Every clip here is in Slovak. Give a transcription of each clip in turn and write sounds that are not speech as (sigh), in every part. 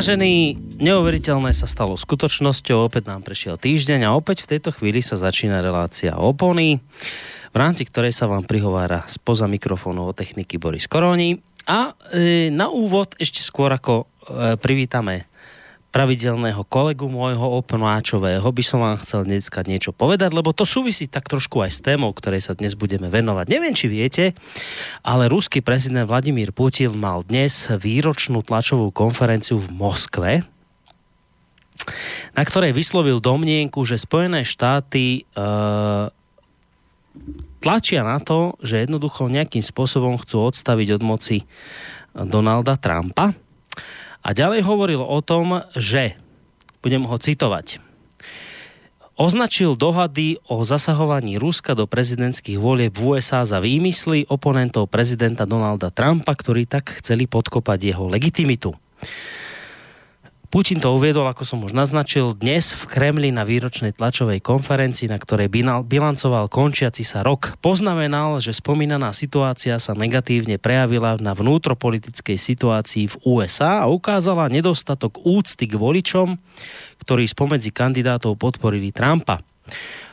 Vážený, neuveriteľné sa stalo skutočnosťou, opäť nám prešiel týždeň a opäť v tejto chvíli sa začína relácia opony, v rámci ktorej sa vám prihovára spoza mikrofónu o techniky Boris Koroni. A e, na úvod, ešte skôr ako e, privítame pravidelného kolegu môjho opnoáčového by som vám chcel dneska niečo povedať, lebo to súvisí tak trošku aj s témou, ktorej sa dnes budeme venovať. Neviem, či viete, ale ruský prezident Vladimír Putin mal dnes výročnú tlačovú konferenciu v Moskve, na ktorej vyslovil domnienku, že Spojené štáty e, tlačia na to, že jednoducho nejakým spôsobom chcú odstaviť od moci Donalda Trumpa a ďalej hovoril o tom, že, budem ho citovať, označil dohady o zasahovaní Ruska do prezidentských volieb v USA za výmysly oponentov prezidenta Donalda Trumpa, ktorí tak chceli podkopať jeho legitimitu. Putin to uviedol, ako som už naznačil, dnes v Kremli na výročnej tlačovej konferencii, na ktorej bilancoval končiaci sa rok. Poznamenal, že spomínaná situácia sa negatívne prejavila na vnútropolitickej situácii v USA a ukázala nedostatok úcty k voličom, ktorí spomedzi kandidátov podporili Trumpa.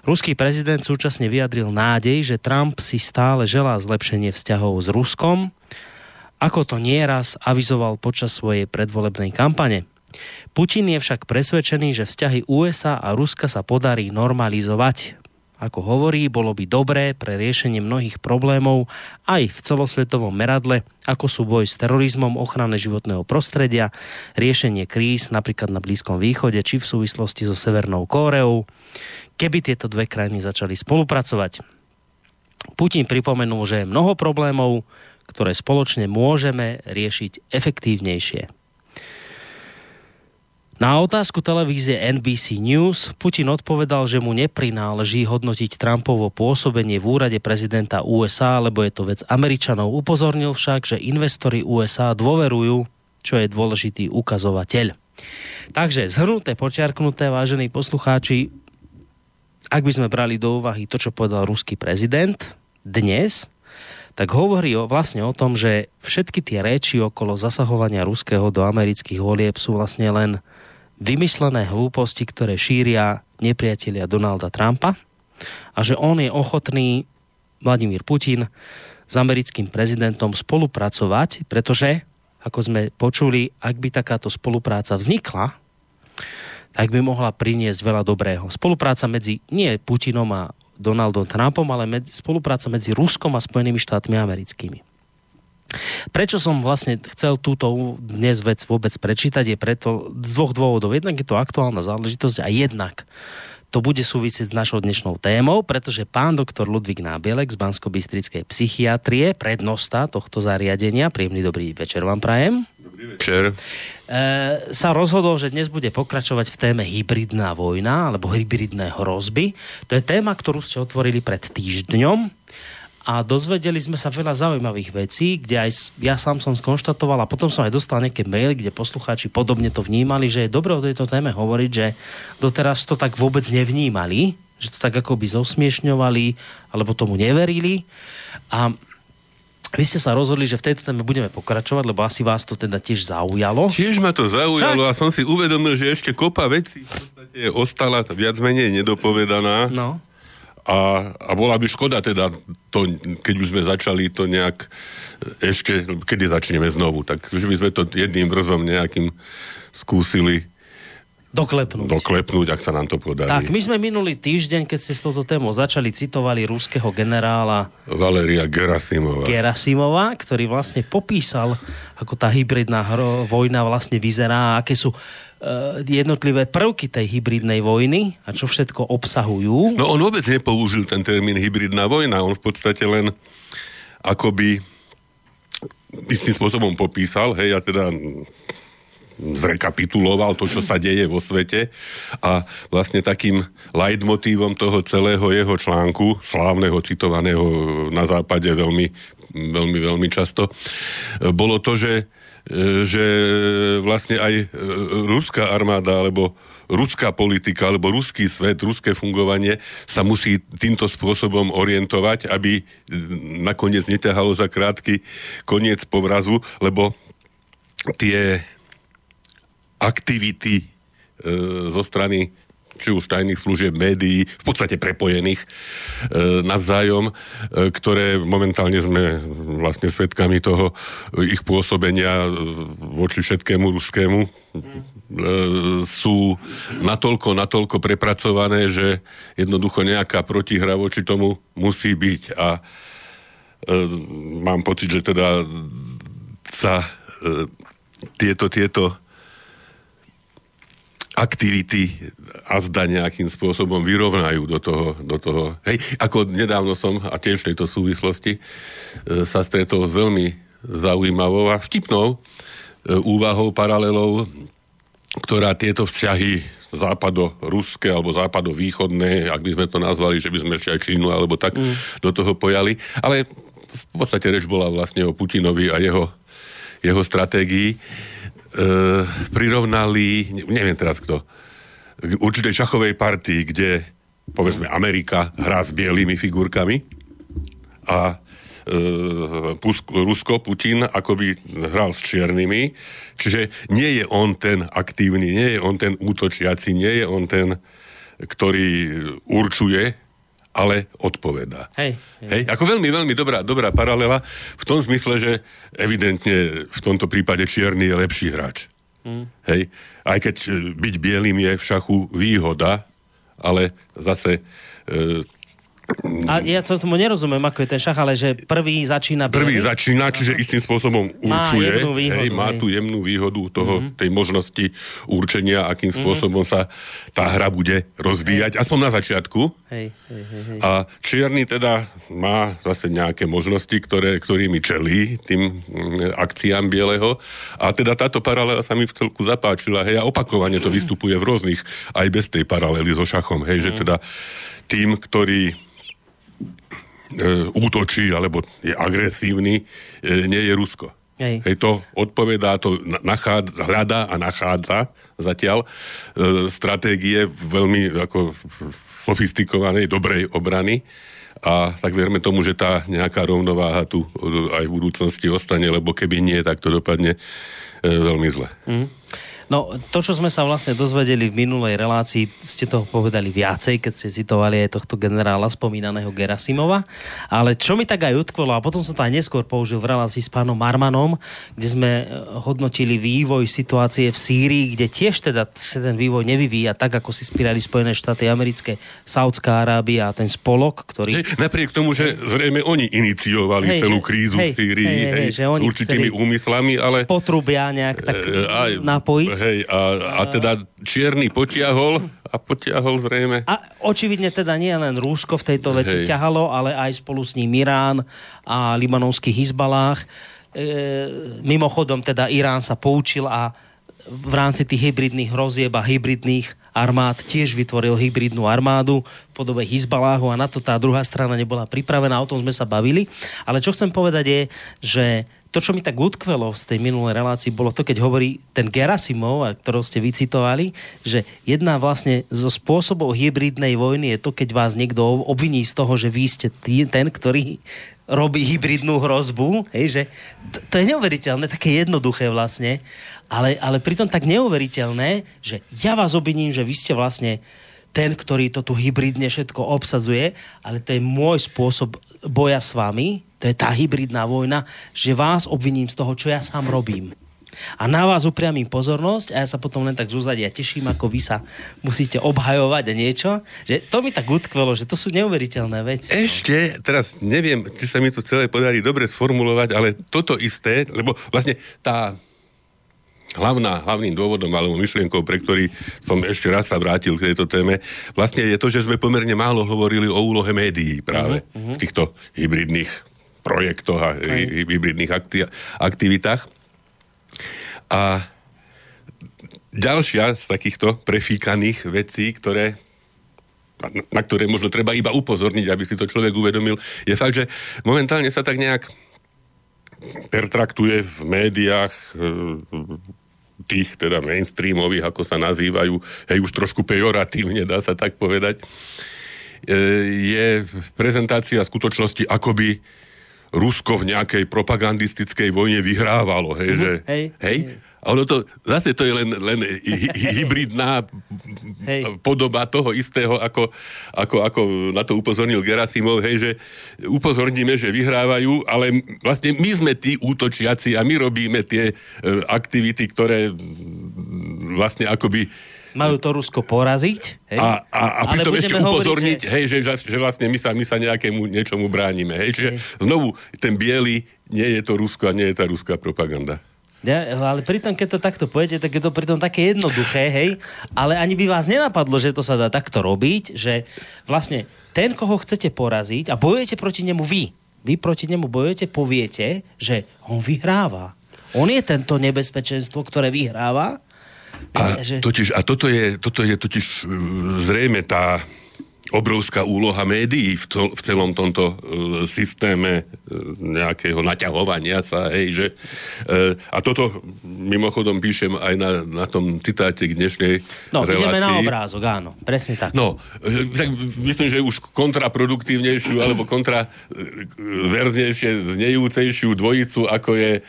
Ruský prezident súčasne vyjadril nádej, že Trump si stále želá zlepšenie vzťahov s Ruskom, ako to nieraz avizoval počas svojej predvolebnej kampane. Putin je však presvedčený, že vzťahy USA a Ruska sa podarí normalizovať. Ako hovorí, bolo by dobré pre riešenie mnohých problémov aj v celosvetovom meradle, ako sú boj s terorizmom, ochrana životného prostredia, riešenie kríz napríklad na Blízkom východe či v súvislosti so Severnou Kóreou, keby tieto dve krajiny začali spolupracovať. Putin pripomenul, že je mnoho problémov, ktoré spoločne môžeme riešiť efektívnejšie. Na otázku televízie NBC News Putin odpovedal, že mu neprináleží hodnotiť Trumpovo pôsobenie v úrade prezidenta USA, lebo je to vec Američanov. Upozornil však, že investori USA dôverujú, čo je dôležitý ukazovateľ. Takže zhrnuté, počiarknuté, vážení poslucháči, ak by sme brali do úvahy to, čo povedal ruský prezident dnes, tak hovorí o, vlastne o tom, že všetky tie reči okolo zasahovania ruského do amerických volieb sú vlastne len vymyslené hlúposti, ktoré šíria nepriatelia Donalda Trumpa a že on je ochotný, Vladimír Putin, s americkým prezidentom spolupracovať, pretože, ako sme počuli, ak by takáto spolupráca vznikla, tak by mohla priniesť veľa dobrého. Spolupráca medzi nie Putinom a Donaldom Trumpom, ale medzi, spolupráca medzi Ruskom a Spojenými štátmi americkými. Prečo som vlastne chcel túto dnes vec vôbec prečítať, je preto z dvoch dôvodov. Jednak je to aktuálna záležitosť a jednak to bude súvisieť s našou dnešnou témou, pretože pán doktor Ludvík Nábielek z bansko psychiatrie, prednosta tohto zariadenia, príjemný dobrý večer vám prajem. Dobrý večer. E, sa rozhodol, že dnes bude pokračovať v téme hybridná vojna alebo hybridné hrozby. To je téma, ktorú ste otvorili pred týždňom a dozvedeli sme sa veľa zaujímavých vecí, kde aj ja sám som skonštatoval a potom som aj dostal nejaké maily, kde poslucháči podobne to vnímali, že je dobré o tejto téme hovoriť, že doteraz to tak vôbec nevnímali, že to tak akoby zosmiešňovali alebo tomu neverili a vy ste sa rozhodli, že v tejto téme budeme pokračovať, lebo asi vás to teda tiež zaujalo. Tiež ma to zaujalo Však? a som si uvedomil, že ešte kopa vecí v podstate ostala viac menej nedopovedaná. No a, a bola by škoda teda, to, keď už sme začali to nejak ešte, kedy začneme znovu, tak že by sme to jedným vrzom nejakým skúsili doklepnúť. Doklepnúť, ak sa nám to podarí. Tak, my sme minulý týždeň, keď ste s touto témou začali, citovali ruského generála Valeria Gerasimova. Gerasimova, ktorý vlastne popísal, ako tá hybridná hro, vojna vlastne vyzerá, aké sú jednotlivé prvky tej hybridnej vojny a čo všetko obsahujú. No on vôbec nepoužil ten termín hybridná vojna, on v podstate len akoby istým spôsobom popísal, hej, ja teda zrekapituloval to, čo sa deje vo svete a vlastne takým leitmotívom toho celého jeho článku, slávneho, citovaného na západe veľmi, veľmi, veľmi často, bolo to, že že vlastne aj e, ruská armáda alebo ruská politika alebo ruský svet, ruské fungovanie sa musí týmto spôsobom orientovať, aby nakoniec neťahalo za krátky koniec povrazu, lebo tie aktivity e, zo strany či už tajných služieb, médií, v podstate prepojených e, navzájom, e, ktoré momentálne sme vlastne svedkami toho ich pôsobenia voči všetkému ruskému, e, sú natoľko, natoľko prepracované, že jednoducho nejaká protihra voči tomu musí byť. A e, mám pocit, že teda sa e, tieto, tieto aktivity a zda nejakým spôsobom vyrovnajú do toho, do toho. Hej, ako nedávno som, a tiež v tejto súvislosti, e, sa stretol s veľmi zaujímavou a vtipnou e, úvahou, paralelou, ktorá tieto vzťahy západo-ruské alebo západo-východné, ak by sme to nazvali, že by sme ešte aj Čínu alebo tak mm. do toho pojali. Ale v podstate reč bola vlastne o Putinovi a jeho, jeho stratégii prirovnali, neviem teraz kto, k určitej šachovej partii, kde povedzme Amerika hrá s bielými figurkami a e, Rusko, Putin, akoby hral s čiernymi. Čiže nie je on ten aktívny, nie je on ten útočiaci, nie je on ten, ktorý určuje ale odpovedá. Hej, hej. hej. Ako veľmi, veľmi dobrá, dobrá paralela v tom zmysle, že evidentne v tomto prípade čierny je lepší hráč. Mm. Hej. Aj keď e, byť bielým je v šachu výhoda, ale zase e, a ja to tomu nerozumiem, ako je ten šach, ale že prvý začína... Prvý bielý. začína, čiže istým spôsobom určuje. Má, výhodu, hej, má tú jemnú výhodu toho, mm-hmm. tej možnosti určenia, akým mm-hmm. spôsobom sa tá hra bude rozvíjať, hej. aspoň na začiatku. Hej, hej, hej, hej. A čierny teda má zase nejaké možnosti, ktoré, ktorými čelí tým mm, akciám bieleho. A teda táto paralela sa mi v celku zapáčila. Hej, a opakovane to vystupuje v rôznych, aj bez tej paralely so šachom. Hej, mm. že teda tým, ktorý útočí alebo je agresívny, e, nie je Rusko. Hej. Hej, to odpovedá, to nachádza, hľadá a nachádza zatiaľ e, stratégie veľmi ako sofistikovanej, dobrej obrany a tak verme tomu, že tá nejaká rovnováha tu aj v budúcnosti ostane, lebo keby nie, tak to dopadne e, veľmi zle. Mm. No, to, čo sme sa vlastne dozvedeli v minulej relácii, ste toho povedali viacej, keď ste citovali aj tohto generála spomínaného Gerasimova, ale čo mi tak aj utkvelo, a potom som to aj neskôr použil v relácii s pánom Marmanom, kde sme e, hodnotili vývoj situácie v Sýrii, kde tiež teda sa ten vývoj nevyvíja tak, ako si spírali Spojené štáty americké, Saudská Arábia a ten spolok, ktorý... Hej, napriek tomu, že zrejme oni iniciovali hej, celú že, krízu hej, v Sýrii hej, hej, hej, že oni s určitými úmyslami, ale... Potrubia nejak tak e, aj, napojiť hej, a, a teda čierny potiahol a potiahol zrejme. A očividne teda nie len Rúsko v tejto veci hej. ťahalo, ale aj spolu s ním Irán a libanovský Hizbalách. E, mimochodom teda Irán sa poučil a v rámci tých hybridných hrozieb a hybridných armád tiež vytvoril hybridnú armádu v podobe Hizbaláhu a na to tá druhá strana nebola pripravená, o tom sme sa bavili. Ale čo chcem povedať je, že to, čo mi tak utkvelo z tej minulej relácii, bolo to, keď hovorí ten Gerasimov, ktorého ste vycitovali, že jedna vlastne zo spôsobov hybridnej vojny je to, keď vás niekto obviní z toho, že vy ste tý, ten, ktorý robí hybridnú hrozbu, hej, že to, to je neuveriteľné, také jednoduché vlastne, ale, ale pritom tak neuveriteľné, že ja vás obviním, že vy ste vlastne ten, ktorý to tu hybridne všetko obsadzuje, ale to je môj spôsob boja s vami, to je tá hybridná vojna, že vás obviním z toho, čo ja sám robím. A na vás upriamím pozornosť a ja sa potom len tak zúzať ja teším, ako vy sa musíte obhajovať a niečo. Že to mi tak utkvelo, že to sú neuveriteľné veci. Ešte, teraz neviem, či sa mi to celé podarí dobre sformulovať, ale toto isté, lebo vlastne tá hlavná, hlavným dôvodom alebo myšlienkou, pre ktorý som ešte raz sa vrátil k tejto téme, vlastne je to, že sme pomerne málo hovorili o úlohe médií práve uh-huh. v týchto hybridných projektoch a hybridných akti- aktivitách. A ďalšia z takýchto prefíkaných vecí, ktoré na, na ktoré možno treba iba upozorniť, aby si to človek uvedomil, je fakt, že momentálne sa tak nejak pertraktuje v médiách e, tých teda mainstreamových, ako sa nazývajú, hej, už trošku pejoratívne, dá sa tak povedať, e, je prezentácia skutočnosti, akoby Rusko v nejakej propagandistickej vojne vyhrávalo, hej, uh-huh. že, hej, hej, a ono to, zase to je len, len hy, hybridná hej. podoba toho istého, ako, ako, ako na to upozornil Gerasimov, hej, že upozorníme, že vyhrávajú, ale vlastne my sme tí útočiaci a my robíme tie e, aktivity, ktoré vlastne akoby majú to Rusko poraziť. Hej? A, a, a pritom ešte upozorniť, hovoriť, že... hej, že, že vlastne my sa, my sa nejakému niečomu bránime. Hej? Čiže hej. znovu, ten biely nie je to Rusko a nie je tá ruská propaganda. Ja, ale pritom, keď to takto pojete, tak je to pritom také jednoduché, hej, ale ani by vás nenapadlo, že to sa dá takto robiť, že vlastne ten, koho chcete poraziť a bojujete proti nemu vy, vy proti nemu bojujete, poviete, že on vyhráva. On je tento nebezpečenstvo, ktoré vyhráva a, že... totiž, a toto, je, toto je totiž e, zrejme tá obrovská úloha médií v, to, v celom tomto uh, systéme uh, nejakého naťahovania sa, hej, že uh, a toto mimochodom píšem aj na, na tom citáte k dnešnej no, relácii. ideme na obrázok, áno, presne tak. No, tak myslím, že už kontraproduktívnejšiu alebo kontraverznejšie, znejúcejšiu dvojicu, ako je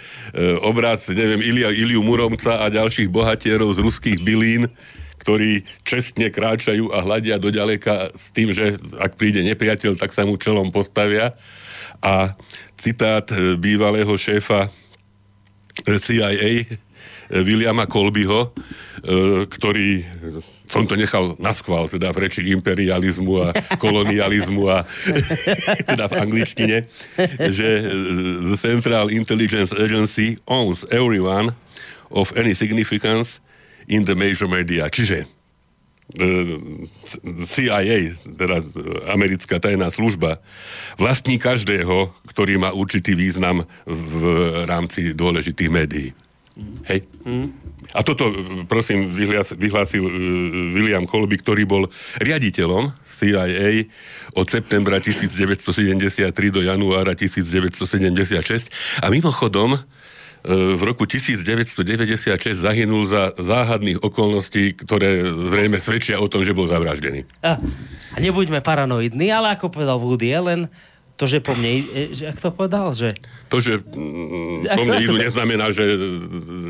obraz, neviem, Ilia, Iliu Muromca a ďalších bohatierov z ruských bylín, ktorí čestne kráčajú a hľadia do ďaleka s tým, že ak príde nepriateľ, tak sa mu čelom postavia. A citát e, bývalého šéfa e, CIA e, Williama Colbyho, ktorý som to nechal na schvál, teda v reči imperializmu a (laughs) kolonializmu a (laughs) teda v angličtine, že the Central Intelligence Agency owns everyone of any significance in the major media. Čiže e, CIA, teda americká tajná služba, vlastní každého, ktorý má určitý význam v rámci dôležitých médií. Hej? Mm. A toto, prosím, vyhlásil e, William Colby, ktorý bol riaditeľom CIA od septembra 1973 do januára 1976. A mimochodom, v roku 1996 zahynul za záhadných okolností, ktoré zrejme svedčia o tom, že bol zavraždený. A, a nebuďme paranoidní, ale ako povedal Woody Allen, to, že po mne, e, že, ak to povedal, že... To, že mm, po mne idú, neznamená, že,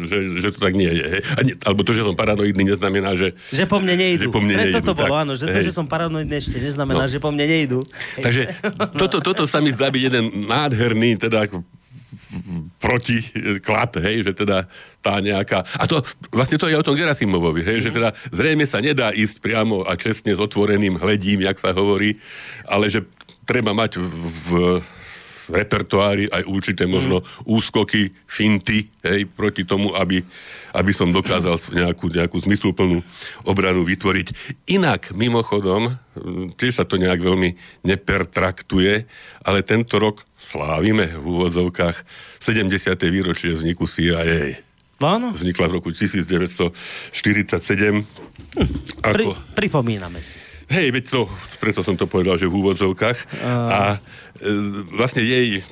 že, že to tak nie je. A nie, alebo to, že som paranoidný, neznamená, že... Že po mne nejdu. Že po mne Preto nejdu, to bolo, tak, áno, že hej. to, že som paranoidný ešte neznamená, no. že po mne nejdu. Takže (laughs) toto, toto sa mi zdá byť jeden nádherný, teda protiklad, hej, že teda tá nejaká... A to vlastne to je o tom Gerasimovovi, hej, mm. že teda zrejme sa nedá ísť priamo a čestne s otvoreným hledím, jak sa hovorí, ale že treba mať v, v repertoári aj určité možno mm. úskoky, finty, hej, proti tomu, aby, aby som dokázal nejakú, nejakú zmysluplnú obranu vytvoriť. Inak, mimochodom, tiež sa to nejak veľmi nepertraktuje, ale tento rok slávime v úvodzovkách 70. výročie vzniku CIA. Áno. Vznikla v roku 1947. Hm, ako... Pri, pripomíname si. Hej, veď to, preto som to povedal, že v úvodzovkách. A, a e, vlastne jej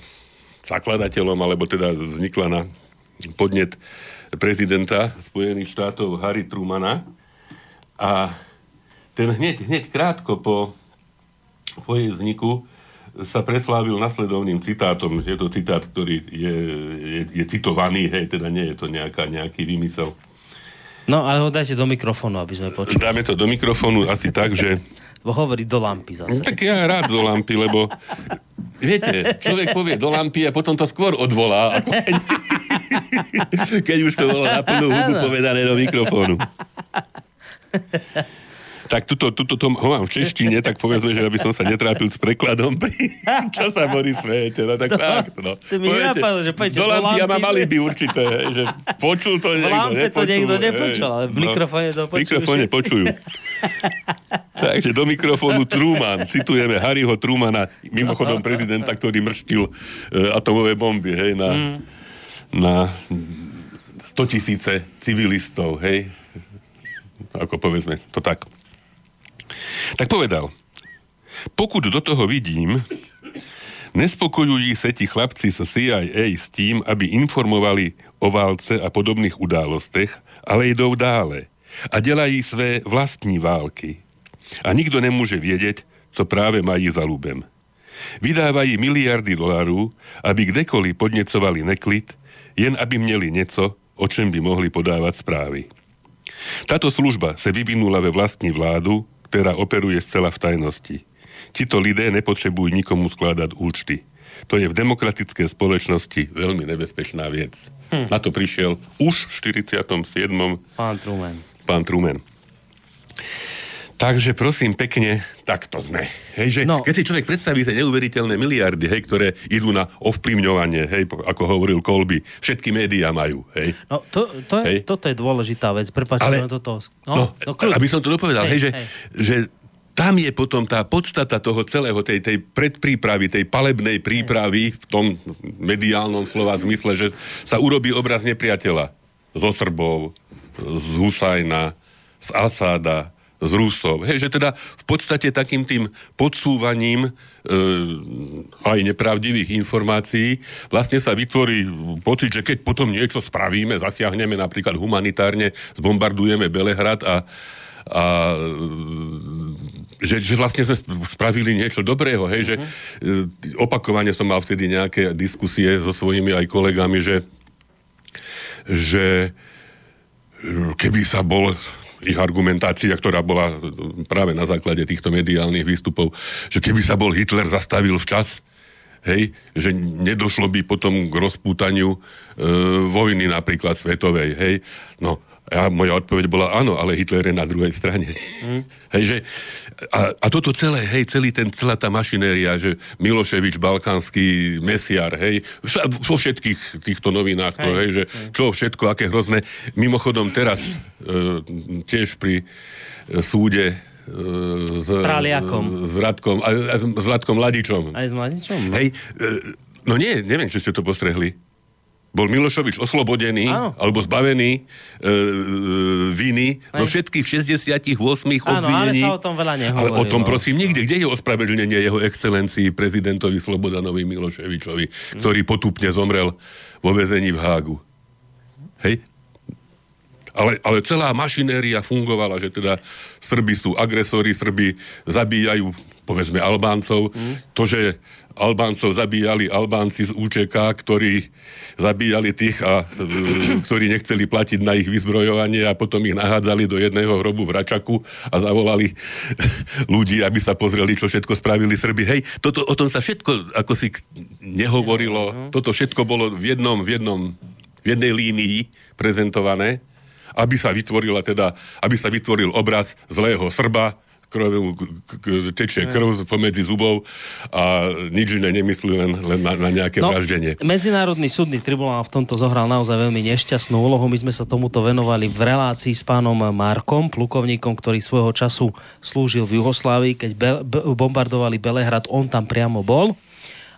zakladateľom, alebo teda vznikla na podnet prezidenta Spojených štátov Harry Trumana. A ten hneď, hneď krátko po, po jej vzniku sa preslávil nasledovným citátom. Je to citát, ktorý je, je, je citovaný, hej, teda nie je to nejaká, nejaký vymysel. No, ale ho dajte do mikrofónu, aby sme počuli. Dáme to do mikrofónu asi tak, že... Hovorí do lampy zase. Tak ja rád do lampy, lebo viete, človek povie do lampy a potom to skôr odvolá. Keď, (laughs) keď už to bolo na plnú hubu povedané do mikrofónu tak tuto, tuto to ho mám v češtine, tak povedzme, že aby som sa netrápil s prekladom, pri, (laughs) čo sa Boris smejete, no tak no, fakt, no. To mi nenapadlo, že poďte do lampy, ja mám alibi určité, že počul to niekto, lampe to niekto nepočul, ale v no, mikrofóne to počujú. Mikrofóne (laughs) počujú. Takže do mikrofónu Truman, citujeme Harryho Trumana, mimochodom prezidenta, ktorý mrštil uh, atomové bomby, hej, na, mm. na 100 tisíce civilistov, hej, ako povedzme, to tak. Tak povedal, pokud do toho vidím, nespokojují se ti chlapci sa CIA s tím, aby informovali o válce a podobných událostech, ale jdou dále a dělají své vlastní války. A nikdo nemůže vědět, co práve mají za ľubem. Vydávají miliardy dolárov, aby kdekoliv podnecovali neklid, jen aby měli něco, o čem by mohli podávať správy. Táto služba sa vyvinula ve vlastní vládu, ktorá operuje zcela v tajnosti. Tito lidé nepotrebujú nikomu skladať účty. To je v demokratické spoločnosti veľmi nebezpečná vec. Hm. Na to prišiel už v 47. Pán Truman. Pán Truman. Takže prosím pekne, takto sme. Hej, že no. Keď si človek predstaví tie neuveriteľné miliardy, hej, ktoré idú na ovplyvňovanie, hej, ako hovoril Kolby, všetky médiá majú. Hej. No, to, to je, hej. toto je dôležitá vec. Prepačte, Ale, toto... No, no, no aby som to dopovedal, hej, hej, že, hej. že tam je potom tá podstata toho celého, tej, tej predprípravy, tej palebnej prípravy v tom mediálnom slova zmysle, že sa urobí obraz nepriateľa zo Srbov, z Husajna, z Asáda, z Rusov. Hej, že teda v podstate takým tým podsúvaním e, aj nepravdivých informácií vlastne sa vytvorí pocit, že keď potom niečo spravíme, zasiahneme napríklad humanitárne, zbombardujeme Belehrad a, a že, že vlastne sme spravili niečo dobrého, hej, že uh-huh. opakovane som mal vtedy nejaké diskusie so svojimi aj kolegami, že, že keby sa bol ich argumentácia, ktorá bola práve na základe týchto mediálnych výstupov, že keby sa bol Hitler zastavil včas, hej, že nedošlo by potom k rozpútaniu e, vojny napríklad svetovej, hej. No, a moja odpoveď bola áno, ale Hitler je na druhej strane. Mm. (laughs) Hej, že, a, a toto celé, hej, celý ten, celá tá mašinéria, že Miloševič, balkánsky mesiar, hej, vo všetkých týchto novinách, hej, to, hej, že hej. čo všetko, aké hrozné. Mimochodom teraz e, tiež pri e, súde e, s, s Praliakom. S Radkom, a, a s Radkom Ladičom. Aj s Mladičom? Hej, e, no nie, neviem, či ste to postrehli bol Milošovič oslobodený Áno. alebo zbavený e, e, viny Aj. zo všetkých 68 Áno, obvinení. ale sa o tom veľa nehovorilo. Ale o tom prosím nikde. Kde je ospravedlnenie jeho excelencii prezidentovi Slobodanovi Miloševičovi, hm. ktorý potupne zomrel vo vezení v Hágu? Hej? Ale, ale celá mašinéria fungovala, že teda Srby sú agresori, Srby zabíjajú povedzme Albáncov. Mm. To, že Albáncov zabíjali Albánci z UČK, ktorí zabíjali tých, a, e, ktorí nechceli platiť na ich vyzbrojovanie a potom ich nahádzali do jedného hrobu v Račaku a zavolali (laughs) ľudí, aby sa pozreli, čo všetko spravili Srby. Hej, toto, o tom sa všetko, ako si nehovorilo, mm. toto všetko bolo v jednom, v jednom, v jednej línii prezentované, aby sa vytvorila teda, aby sa vytvoril obraz zlého Srba, krv, tečie krv pomedzi zubov a nič iné nemyslí len, len na, na nejaké no, vraždenie. Medzinárodný súdny tribunál v tomto zohral naozaj veľmi nešťastnú úlohu. My sme sa tomuto venovali v relácii s pánom Markom, plukovníkom, ktorý svojho času slúžil v Juhoslávii, keď be, be, bombardovali Belehrad, on tam priamo bol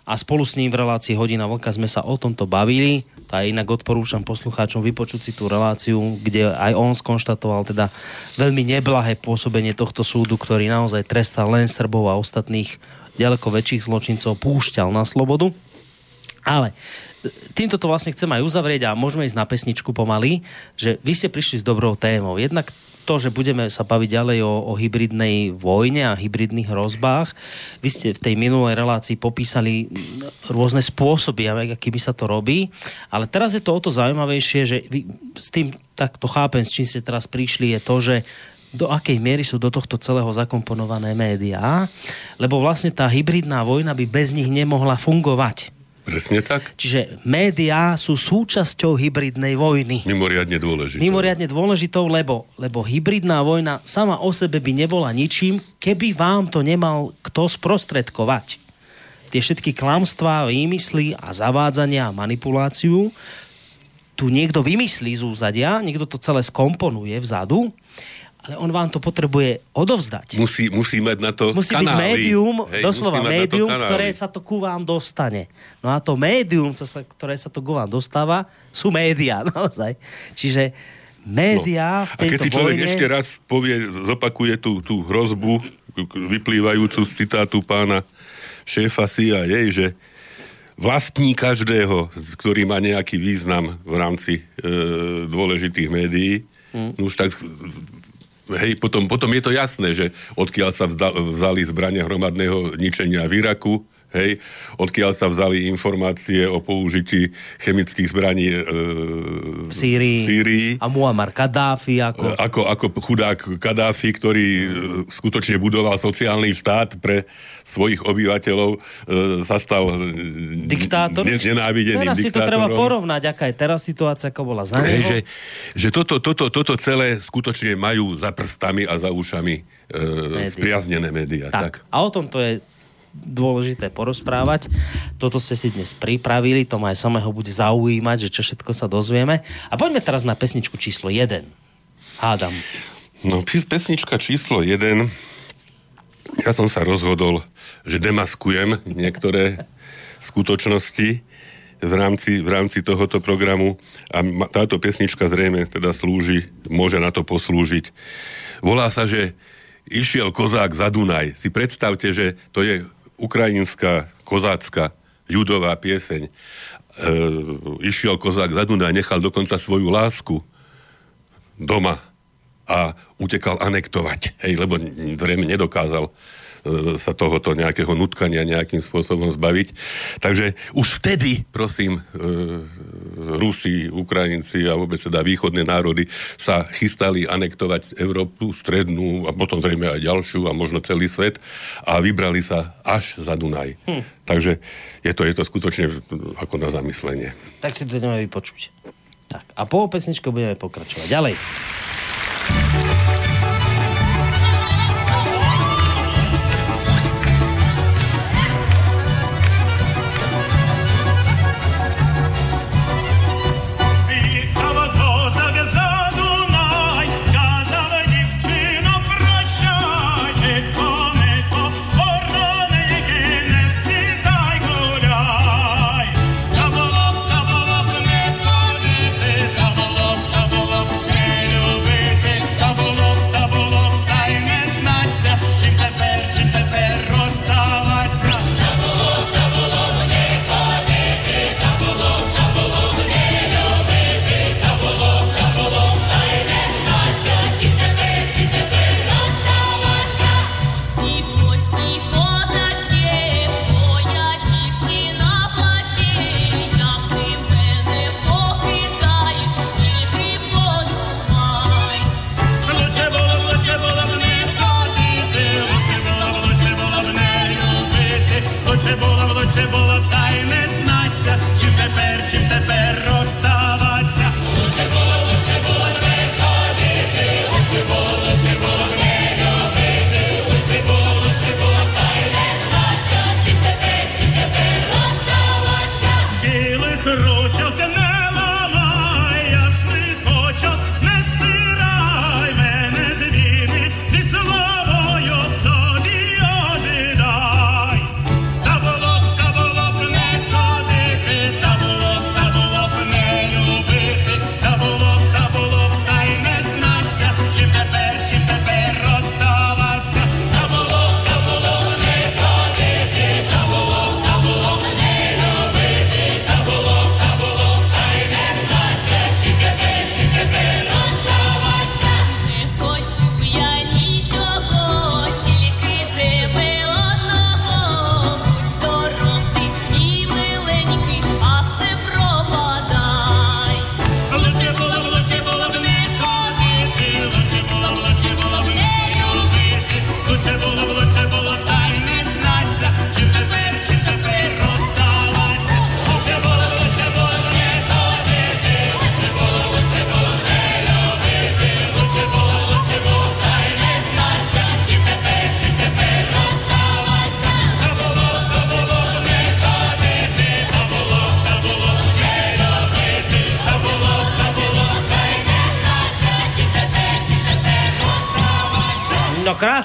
a spolu s ním v relácii Hodina Vlka sme sa o tomto bavili. A inak odporúčam poslucháčom vypočuť si tú reláciu, kde aj on skonštatoval teda veľmi neblahé pôsobenie tohto súdu, ktorý naozaj trestal len Srbov a ostatných ďaleko väčších zločincov púšťal na slobodu. Ale týmto to vlastne chcem aj uzavrieť a môžeme ísť na pesničku pomaly, že vy ste prišli s dobrou témou. Jednak to, že budeme sa baviť ďalej o, o hybridnej vojne a hybridných hrozbách. Vy ste v tej minulej relácii popísali rôzne spôsoby, akými sa to robí, ale teraz je to o to zaujímavejšie, že vy, s tým takto chápem, s čím ste teraz prišli, je to, že do akej miery sú do tohto celého zakomponované médiá, lebo vlastne tá hybridná vojna by bez nich nemohla fungovať. Presne tak. Čiže médiá sú súčasťou hybridnej vojny. Mimoriadne dôležitou. Mimoriadne dôležitou, lebo, lebo hybridná vojna sama o sebe by nebola ničím, keby vám to nemal kto sprostredkovať. Tie všetky klamstvá, výmysly a zavádzania a manipuláciu tu niekto vymyslí z úzadia, niekto to celé skomponuje vzadu ale on vám to potrebuje odovzdať. Musí, musí mať na to Musí kanály. byť médium, Hej, doslova médium, ktoré sa to ku vám dostane. No a to médium, ktoré sa to ku vám dostáva, sú médiá, (laughs) naozaj. Čiže médiá no. v tejto A keď si človek vojne... ešte raz povie, zopakuje tú, tú hrozbu, vyplývajúcu z citátu pána šéfa CIA, že vlastní každého, ktorý má nejaký význam v rámci e, dôležitých médií, mm. už tak hej, potom, potom je to jasné, že odkiaľ sa vzda, vzali zbrania hromadného ničenia v Iraku, hej, odkiaľ sa vzali informácie o použití chemických zbraní e, v Sýrii. v Sýrii. A Muammar Kadáfi ako... Ako, ako chudák Kadáfi, ktorý e, skutočne budoval sociálny štát pre svojich obyvateľov, e, sa stal e, Diktátor? ne, nenávideným Teraz si to treba diktátorom. porovnať, aká je teraz situácia, ako bola za Hej, že, že toto, toto, toto celé skutočne majú za prstami a za ušami e, spriaznené médiá. Tak. A o tom to je dôležité porozprávať. Toto ste si dnes pripravili, to ma aj samého bude zaujímať, že čo všetko sa dozvieme. A poďme teraz na pesničku číslo 1. Hádam. No, pesnička číslo 1. Ja som sa rozhodol, že demaskujem niektoré skutočnosti v rámci, v rámci tohoto programu a táto pesnička zrejme teda slúži, môže na to poslúžiť. Volá sa, že išiel kozák za Dunaj. Si predstavte, že to je ukrajinská kozácka ľudová pieseň. E, išiel kozák za Dunaj, nechal dokonca svoju lásku doma a utekal anektovať, hej, lebo zrejme nedokázal sa tohoto nejakého nutkania nejakým spôsobom zbaviť. Takže už vtedy, prosím, e, Rusi, Ukrajinci a vôbec teda východné národy sa chystali anektovať Európu, strednú a potom zrejme aj ďalšiu a možno celý svet a vybrali sa až za Dunaj. Hm. Takže je to, je to skutočne ako na zamyslenie. Tak si to ideme vypočuť. Tak. A po pesničke budeme pokračovať. Ďalej.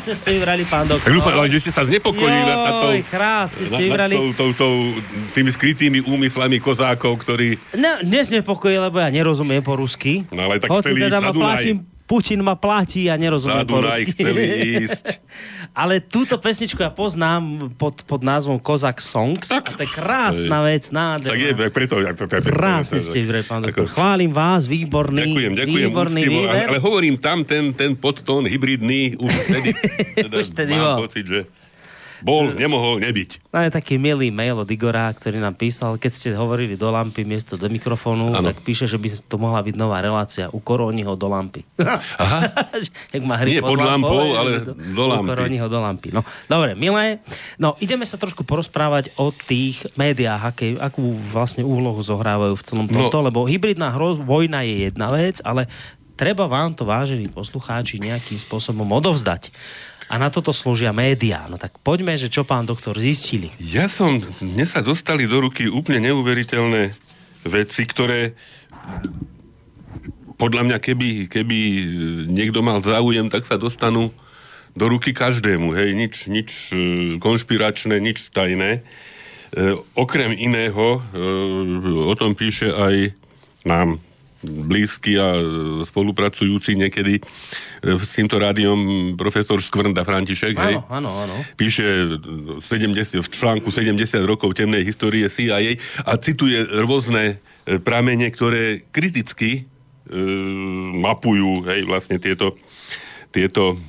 Krásne ste vybrali, pán doktor. Tak dúfam, že ste sa znepokojili nad, nad, tou, Joj, krásne ste vybrali. tou, tou, tou, tými skrytými úmyslami kozákov, ktorí... No, neznepokojí, lebo ja nerozumiem po rusky. No, ale tak Hoci chceli teda ísť ma za Dunaj. platí, Putin ma platí a nerozumiem po Dunaj chceli ísť. (laughs) ale túto pesničku ja poznám pod, pod názvom Kozak Songs. Tak, a to je krásna vec, nádherná. Tak je, tak preto... Ja, to, to, to, Krásne ste vybrali, pán doktor. Chválim vás, výborný, Ďakujem, ďakujem výborný úctivo, ale, výber. ale hovorím tam ten, ten podtón hybridný už vtedy, (laughs) teda Už vtedy mám bol. pocit, že Bol, nemohol nebyť. Máme taký milý mail od Igora, ktorý nám písal, keď ste hovorili do lampy miesto do mikrofónu, Áno. tak píše, že by to mohla byť nová relácia. U Koroniho do lampy. (laughs) Aha, (laughs) Jak má hry Nie pod lampou, ale do lampy. U Koroniho do lampy. No, dobre, milé. No, ideme sa trošku porozprávať o tých médiách, aké, akú vlastne úlohu zohrávajú v celom No. tomto, lebo hybridná hro, vojna je jedna vec, ale treba vám to, vážení poslucháči, nejakým spôsobom odovzdať. A na toto slúžia médiá. No tak poďme, že čo pán doktor zistili. ja som, mne sa dostali do ruky úplne neuveriteľné veci, ktoré podľa mňa, keby, keby niekto mal záujem, tak sa dostanú do ruky každému. Hej, nič, nič e, konšpiračné, nič tajné. E, okrem iného, e, o tom píše aj nám blízky a e, spolupracujúci niekedy e, s týmto rádiom profesor Skvrnda František, hej? Áno, áno, áno. píše 70, v článku 70 rokov temnej histórie CIA a cituje rôzne e, pramene, ktoré kriticky e, mapujú hej, vlastne tieto, tieto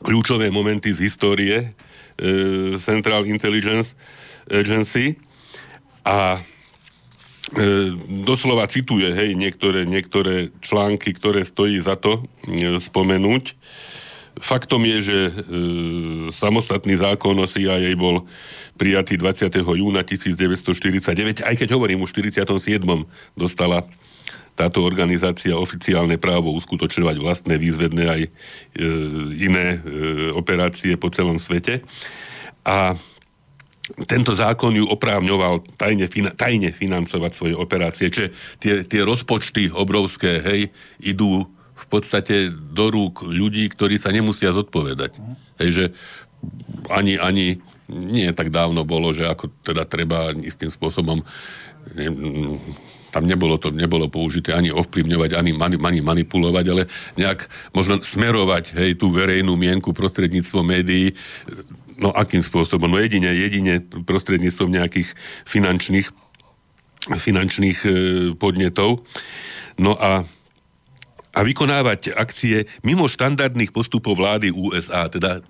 kľúčové momenty z histórie e, Central Intelligence Agency a e, doslova cituje hej, niektoré, niektoré články, ktoré stojí za to e, spomenúť. Faktom je, že e, samostatný zákon o CIA bol prijatý 20. júna 1949, aj keď hovorím, už v 47. dostala táto organizácia oficiálne právo uskutočňovať vlastné výzvedné aj e, iné e, operácie po celom svete. A tento zákon ju oprávňoval tajne, fina, tajne financovať svoje operácie. Čiže tie, tie rozpočty obrovské, hej, idú v podstate do rúk ľudí, ktorí sa nemusia zodpovedať. Hej, že ani, ani nie tak dávno bolo, že ako teda treba istým spôsobom ne, tam nebolo to nebolo použité ani ovplyvňovať, ani, mani, ani manipulovať, ale nejak možno smerovať hej, tú verejnú mienku prostredníctvom médií No akým spôsobom? No jedine, jedine prostredníctvom nejakých finančných, finančných e, podnetov. No a a vykonávať akcie mimo štandardných postupov vlády USA, teda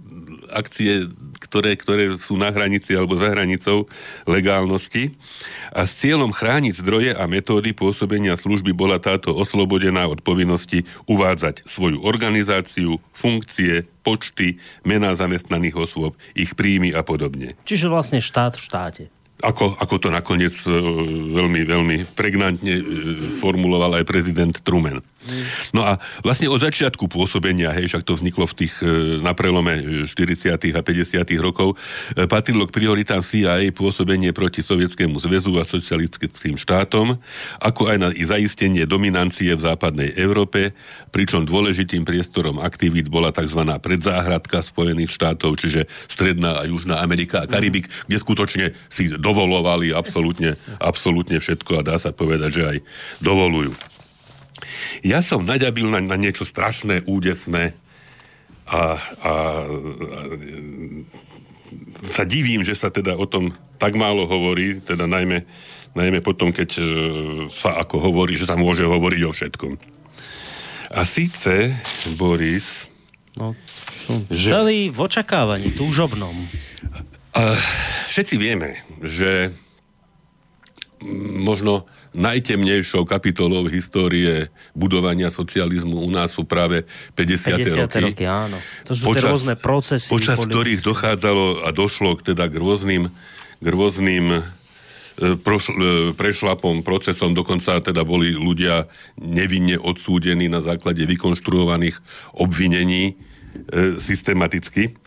akcie, ktoré, ktoré sú na hranici alebo za hranicou legálnosti. A s cieľom chrániť zdroje a metódy pôsobenia služby bola táto oslobodená od povinnosti uvádzať svoju organizáciu, funkcie, počty, mená zamestnaných osôb, ich príjmy a podobne. Čiže vlastne štát v štáte. Ako, ako to nakoniec e, veľmi, veľmi pregnantne e, sformuloval aj prezident Truman. No a vlastne od začiatku pôsobenia, hej, však to vzniklo v tých, e, na prelome 40. a 50. rokov, e, patrilo k prioritám CIA pôsobenie proti Sovietskému zväzu a socialistickým štátom, ako aj na zaistenie dominancie v západnej Európe, pričom dôležitým priestorom aktivít bola tzv. predzáhradka Spojených štátov, čiže Stredná a Južná Amerika a Karibik, kde skutočne si dovolovali absolútne, absolútne všetko a dá sa povedať, že aj dovolujú. Ja som naďabil na, na niečo strašné, údesné a, a, a sa divím, že sa teda o tom tak málo hovorí, teda najmä, najmä potom, keď e, sa ako hovorí, že sa môže hovoriť o všetkom. A síce, Boris, No, Že- Celý v očakávaní, túžobnom. Uh, všetci vieme, že možno najtemnejšou kapitolou histórie budovania socializmu u nás sú práve 50. 50. roky. roky, áno. To sú tie rôzne procesy. Počas politické. ktorých dochádzalo a došlo k, teda k rôznym, k rôznym e, e, prešlapom, procesom, dokonca teda boli ľudia nevinne odsúdení na základe vykonštruovaných obvinení e, systematicky.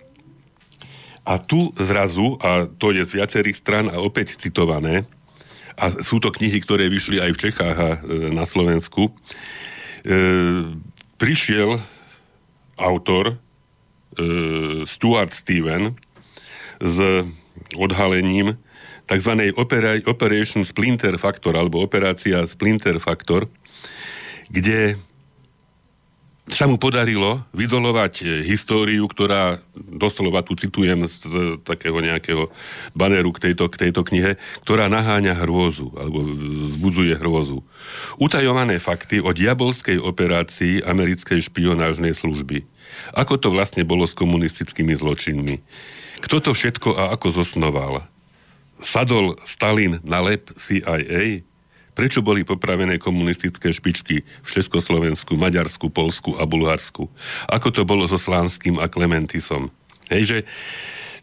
A tu zrazu, a to je z viacerých stran a opäť citované, a sú to knihy, ktoré vyšli aj v Čechách a e, na Slovensku, e, prišiel autor e, Stuart Steven s odhalením tzv. Opera, Operation Splinter Factor alebo operácia Splinter Factor, kde sa mu podarilo vydolovať e, históriu, ktorá doslova tu citujem z e, takého nejakého banéru k tejto, k tejto knihe, ktorá naháňa hrôzu, alebo vzbudzuje hrôzu. Utajované fakty o diabolskej operácii americkej špionážnej služby. Ako to vlastne bolo s komunistickými zločinmi? Kto to všetko a ako zosnoval? Sadol Stalin na lep CIA? Prečo boli popravené komunistické špičky v Československu, Maďarsku, Polsku a Bulharsku? Ako to bolo so Slánským a Klementisom? Hej, že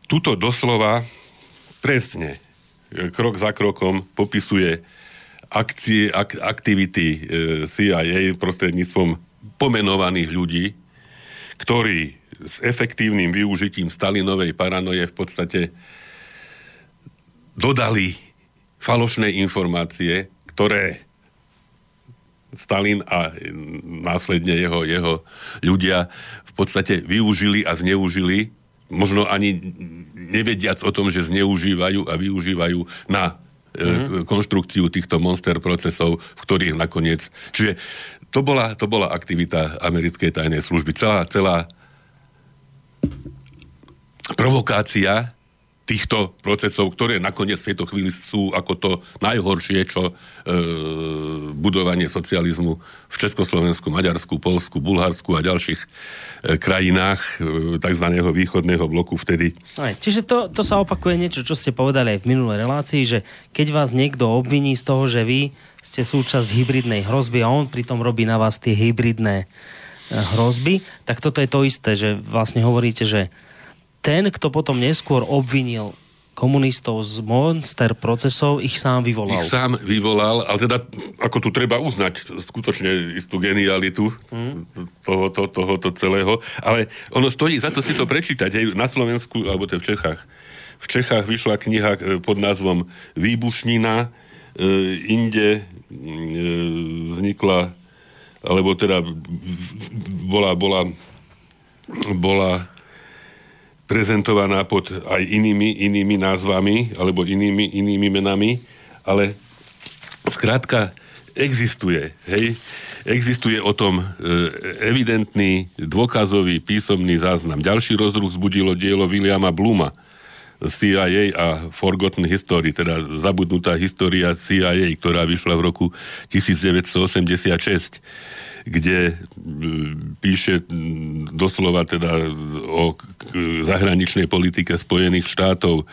tuto doslova presne e, krok za krokom popisuje akcie, ak, aktivity e, CIA prostredníctvom pomenovaných ľudí, ktorí s efektívnym využitím Stalinovej paranoje v podstate dodali falošné informácie, ktoré Stalin a následne jeho, jeho ľudia v podstate využili a zneužili, možno ani nevediac o tom, že zneužívajú a využívajú na mm-hmm. konštrukciu týchto monster procesov, v ktorých nakoniec... Čiže to bola, to bola aktivita americkej tajnej služby. Celá, celá provokácia týchto procesov, ktoré nakoniec v tejto chvíli sú ako to najhoršie, čo e, budovanie socializmu v Československu, Maďarsku, Polsku, Bulharsku a ďalších e, krajinách e, tzv. východného bloku vtedy. Aj, čiže to, to sa opakuje niečo, čo ste povedali aj v minulej relácii, že keď vás niekto obviní z toho, že vy ste súčasť hybridnej hrozby a on pritom robí na vás tie hybridné e, hrozby, tak toto je to isté, že vlastne hovoríte, že ten, kto potom neskôr obvinil komunistov z monster procesov, ich sám vyvolal. Ich sám vyvolal, ale teda, ako tu treba uznať skutočne istú genialitu mm. tohoto, tohoto celého, ale ono stojí za to si to prečítať, aj na Slovensku, alebo to v Čechách. V Čechách vyšla kniha e, pod názvom Výbušnina, e, inde e, vznikla, alebo teda bola, bola, bola prezentovaná pod aj inými, inými názvami alebo inými, inými menami, ale zkrátka existuje, hej, existuje o tom e, evidentný dôkazový písomný záznam. Ďalší rozruch zbudilo dielo Williama Bluma, CIA a Forgotten History, teda zabudnutá história CIA, ktorá vyšla v roku 1986 kde píše doslova teda o zahraničnej politike Spojených štátov. E,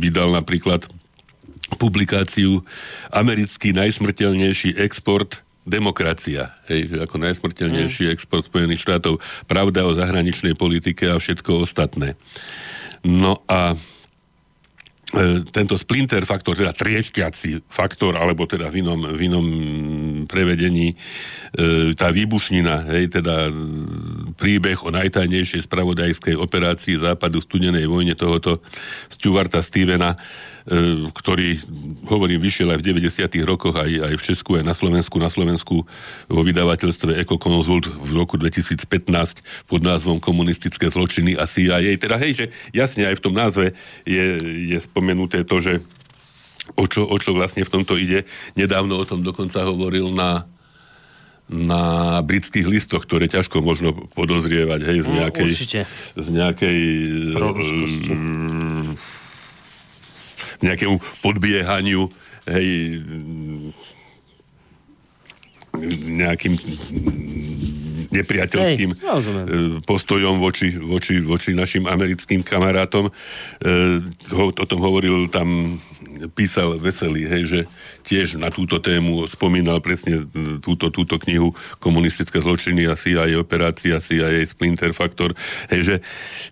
vydal napríklad publikáciu Americký najsmrteľnejší export demokracia, hej, ako najsmrteľnejší mm. export Spojených štátov, pravda o zahraničnej politike a všetko ostatné. No a E, tento splinter faktor, teda triečkiaci faktor, alebo teda v inom, v inom prevedení e, tá výbušnina, hej, teda príbeh o najtajnejšej spravodajskej operácii západu studenej vojne tohoto Stuarta Stevena, E, ktorý, hovorím, vyšiel aj v 90. rokoch aj, aj v Česku, aj na Slovensku. Na Slovensku vo vydavateľstve Konzult v roku 2015 pod názvom Komunistické zločiny a CIA. Teda hej, že jasne aj v tom názve je, je spomenuté to, že o čo, o čo vlastne v tomto ide. Nedávno o tom dokonca hovoril na na britských listoch, ktoré ťažko možno podozrievať, hej, z No, nejakej... určite. z nejakej... Proruskosti. Nejakému podbiehaniu, hej, nejakým nepriateľským Hej, e, postojom voči, voči, voči našim americkým kamarátom. E, o tom hovoril tam, písal Veselý, hej, že tiež na túto tému spomínal presne e, túto, túto knihu Komunistické zločiny a CIA operácia, CIA Splinter Factor. Hej, že,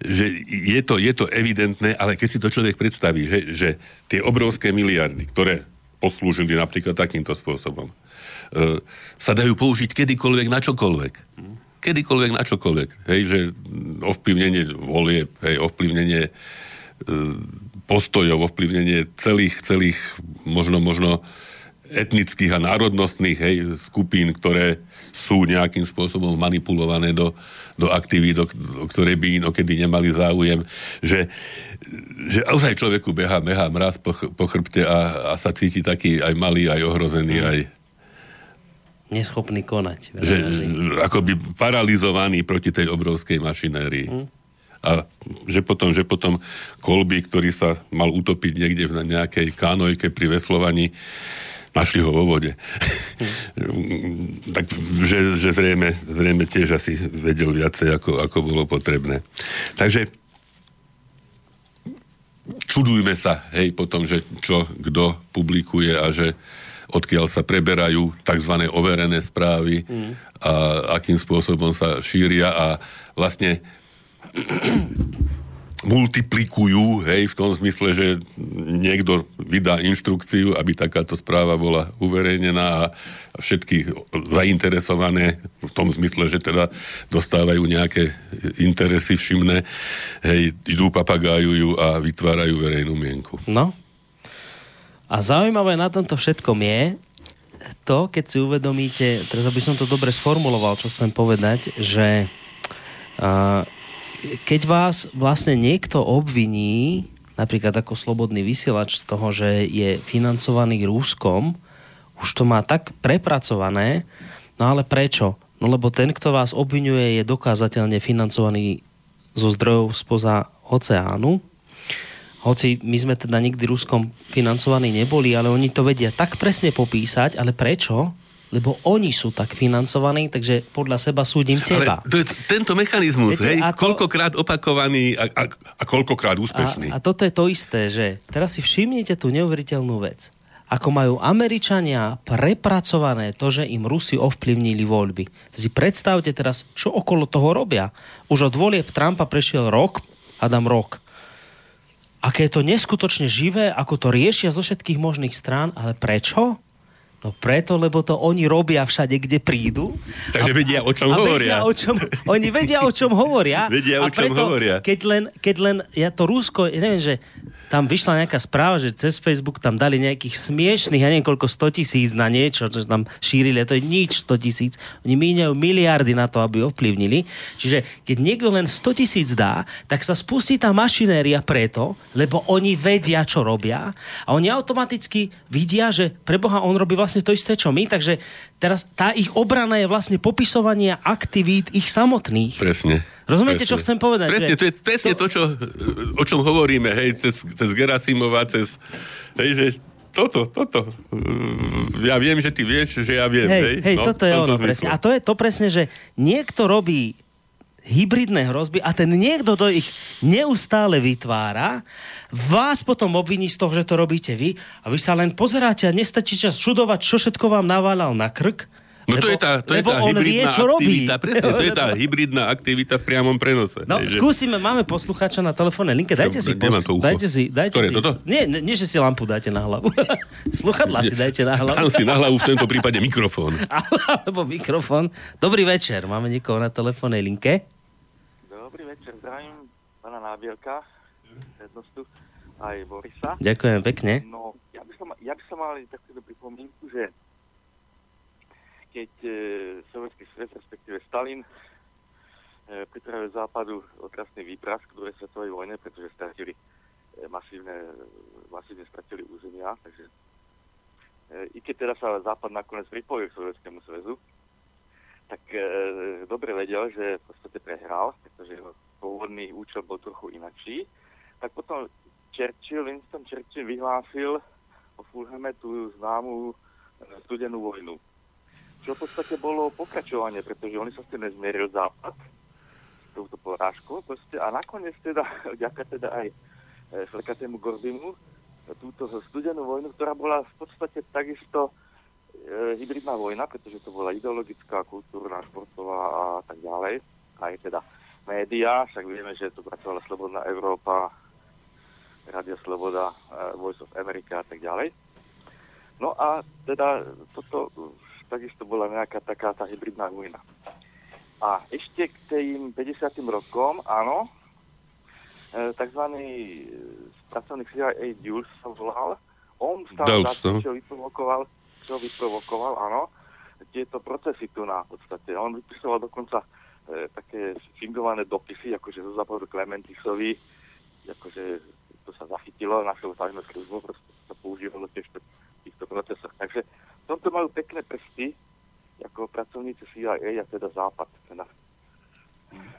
že je, to, je to evidentné, ale keď si to človek predstaví, že, že tie obrovské miliardy, ktoré poslúžili napríklad takýmto spôsobom, sa dajú použiť kedykoľvek na čokoľvek. Kedykoľvek na čokoľvek. Hej, že ovplyvnenie volie, hej, ovplyvnenie e, postojov, ovplyvnenie celých, celých možno, možno etnických a národnostných hej, skupín, ktoré sú nejakým spôsobom manipulované do, do aktivít, do, do ktoré by inokedy nemali záujem, že, že ozaj človeku beha, beha mraz po, po chrbte a, a sa cíti taký aj malý, aj ohrozený, aj, Neschopný konať. že, razy. akoby paralizovaný proti tej obrovskej mašinérii. Hm. A že potom, že potom Kolby, ktorý sa mal utopiť niekde na nejakej kánojke pri veslovaní, našli ho vo vode. (laughs) tak, že, že zrejme, zrejme tiež asi vedel viacej, ako, ako bolo potrebné. Takže čudujme sa, hej, potom, že čo, kto publikuje a že odkiaľ sa preberajú tzv. overené správy a akým spôsobom sa šíria a vlastne (clears throat) multiplikujú, hej, v tom zmysle, že niekto vydá inštrukciu, aby takáto správa bola uverejnená a všetky zainteresované v tom zmysle, že teda dostávajú nejaké interesy všimné, hej, idú papagájujú a vytvárajú verejnú mienku. No. A zaujímavé na tomto všetkom je to, keď si uvedomíte, teraz aby som to dobre sformuloval, čo chcem povedať, že uh, keď vás vlastne niekto obviní, napríklad ako slobodný vysielač z toho, že je financovaný Rúskom, už to má tak prepracované, no ale prečo? No lebo ten, kto vás obvinuje, je dokázateľne financovaný zo zdrojov spoza oceánu, hoci my sme teda nikdy Ruskom financovaní neboli, ale oni to vedia tak presne popísať, ale prečo? Lebo oni sú tak financovaní, takže podľa seba súdim teba. Ale to je tento mechanizmus, Viete, hej, ako- koľkokrát opakovaný a, a, a koľkokrát úspešný. A, a toto je to isté, že teraz si všimnite tú neuveriteľnú vec. Ako majú Američania prepracované to, že im Rusi ovplyvnili voľby. Si predstavte teraz, čo okolo toho robia. Už od volieb Trumpa prešiel rok, Adam rok. Aké je to neskutočne živé, ako to riešia zo všetkých možných strán, ale prečo? No preto, lebo to oni robia všade, kde prídu. Takže vedia, o čom a hovoria. Vedia, o čom, oni vedia, o čom hovoria. (laughs) Vedia, a o čom preto, hovoria. Keď len, keď len, ja to Rusko, ja neviem, že tam vyšla nejaká správa, že cez Facebook tam dali nejakých smiešných, ja neviem koľko, 100 tisíc na niečo, čo tam šírili, to je nič 100 tisíc. Oni míňajú miliardy na to, aby ovplyvnili. Čiže keď niekto len 100 tisíc dá, tak sa spustí tá mašinéria preto, lebo oni vedia, čo robia a oni automaticky vidia, že pre Boha on robí vlastne to isté, čo my, takže teraz tá ich obrana je vlastne popisovanie aktivít ich samotných. Presne. Rozumiete, čo Presne. chcem povedať? Presne, Že- to je presne to, čo, o čom hovoríme, hej, cez, cez Gerasimova, cez, hej, že toto, toto. Mm, Ja viem, že ty vieš, že ja viem, hej. Hej, hej no, toto je ono zmysle. presne. A to je to presne, že niekto robí hybridné hrozby a ten niekto to ich neustále vytvára, vás potom obviní z toho, že to robíte vy a vy sa len pozeráte a nestačí čas čudovať, čo všetko vám naváľal na krk. No to je tá, to je lebo tá on vie, hybridná čo robí. aktivita, presne, to je (laughs) tá hybridná aktivita v priamom prenose. No, hej, že- skúsime, máme poslucháča na telefónnej linke, dajte si, ucho. dajte si, dajte Ktoré, si, toto? nie, nie, nie, že si lampu dáte na hlavu, (laughs) sluchadla si dajte na hlavu. Dám si na hlavu v tomto (laughs) prípade mikrofón. alebo mikrofón. Dobrý večer, máme niekoho na telefónnej linke. Dobrý večer, zdravím pána Nábielka, prednostu, aj Borisa. Ďakujem pekne. No, ja by som, ja by som mal takúto pripomienku, že keď e, Sovietský svet, respektíve Stalin, e, pripravil západu otrasný výprask v druhej svetovej vojne, pretože stratili e, masívne, masívne stratili územia, takže e, i keď teda sa západ nakoniec pripojil k Sovietskému zväzu, tak e, dobre vedel, že v podstate prehral, pretože jeho pôvodný účel bol trochu inačí, tak potom Churchill, Winston Churchill vyhlásil o Fulhame tú známú e, studenú vojnu. Čo v podstate bolo pokračovanie, pretože oni sa s tým nezmieril západ, s touto porážkou proste, a nakoniec teda, (laughs) vďaka teda aj e, Flekatému Gordimu, túto studenú vojnu, ktorá bola v podstate takisto e, hybridná vojna, pretože to bola ideologická, kultúrna, športová a tak ďalej. Aj teda médiá, však vieme, že tu pracovala Slobodná Európa, Radio Sloboda, eh, Voice of America a tak ďalej. No a teda toto takisto bola nejaká taká tá hybridná vojna. A ešte k tým 50. rokom, áno, e, takzvaný z pracovných CIA Dulles sa volal. On stal za no. čo vyprovokoval, čo vyprovokoval, áno, tieto procesy tu na podstate. On vypisoval dokonca e, také fingované dopisy, akože zo západu Clementisovi, akože to sa zachytilo, našou tajnú službu, proste sa používalo tiež v týchto procesoch. Takže v tomto majú pekné prsty ako pracovníci CIA a teda Západ. Teda.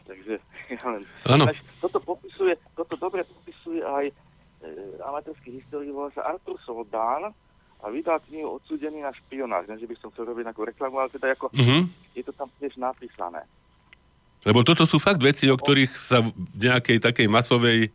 Takže (laughs) ja len... Áno. Ináč Toto popisuje, toto dobre popisuje aj e, amatérsky historik, volá sa Artur Soldán a vydal knihu odsúdený na špionáž. Ne, že by som chcel robiť nejakú reklamu, ale teda ako, Mhm. je to tam tiež napísané. Lebo toto sú fakt veci, o ktorých sa v nejakej takej masovej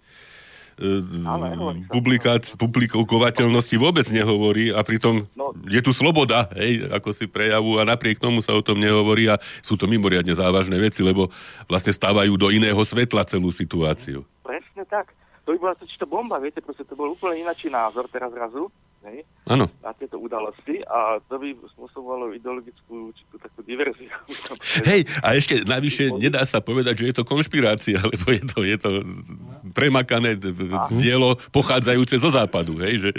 Nehovorí sa. publikácii, publikovateľnosti vôbec nehovorí a pritom No. je tu sloboda, hej, ako si prejavu a napriek tomu sa o tom nehovorí a sú to mimoriadne závažné veci, lebo vlastne stávajú do iného svetla celú situáciu. Presne tak. To by bola totiž to bomba, viete, proste to bol úplne ináčí názor teraz zrazu, hej, Áno. na tieto udalosti a to by spôsobovalo ideologickú určitú takú diverziu. Hej, a ešte navyše nedá sa povedať, že je to konšpirácia, (laughs) lebo je to, je to premakané d- dielo pochádzajúce zo západu, hej, že...